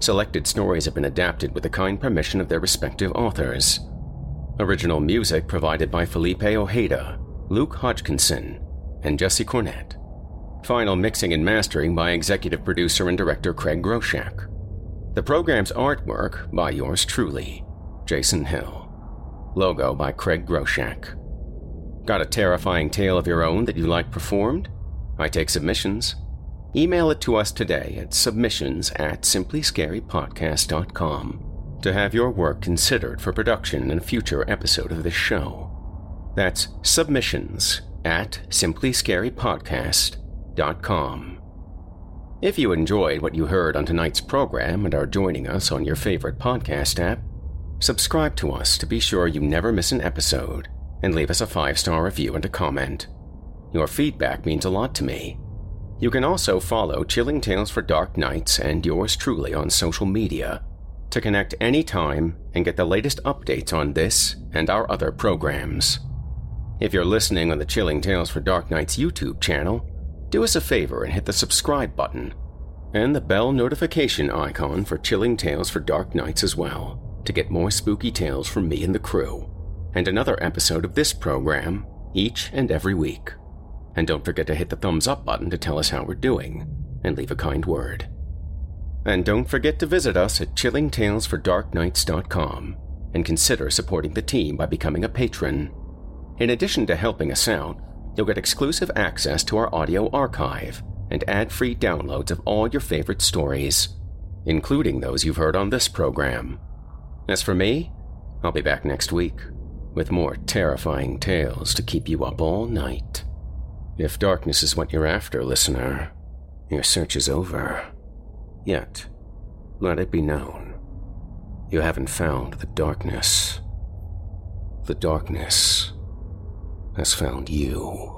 Selected stories have been adapted with the kind permission of their respective authors. Original music provided by Felipe Ojeda, Luke Hodgkinson, and Jesse Cornett. Final mixing and mastering by executive producer and director Craig Groshek. The program's artwork by yours truly, Jason Hill. Logo by Craig Groshek. Got a terrifying tale of your own that you like performed? I take submissions. Email it to us today at submissions at simplyscarypodcast.com to have your work considered for production in a future episode of this show. That's submissions at simplyscarypodcast.com. If you enjoyed what you heard on tonight's program and are joining us on your favorite podcast app, subscribe to us to be sure you never miss an episode and leave us a five star review and a comment. Your feedback means a lot to me you can also follow Chilling Tales for Dark Nights and yours truly on social media to connect anytime and get the latest updates on this and our other programs. If you're listening on the Chilling Tales for Dark Nights YouTube channel, do us a favor and hit the subscribe button and the bell notification icon for Chilling Tales for Dark Nights as well to get more spooky tales from me and the crew, and another episode of this program each and every week. And don't forget to hit the thumbs up button to tell us how we're doing, and leave a kind word. And don't forget to visit us at chillingtalesfordarknights.com and consider supporting the team by becoming a patron. In addition to helping us out, you'll get exclusive access to our audio archive and ad free downloads of all your favorite stories, including those you've heard on this program. As for me, I'll be back next week with more terrifying tales to keep you up all night. If darkness is what you're after, listener, your search is over. Yet, let it be known, you haven't found the darkness. The darkness has found you.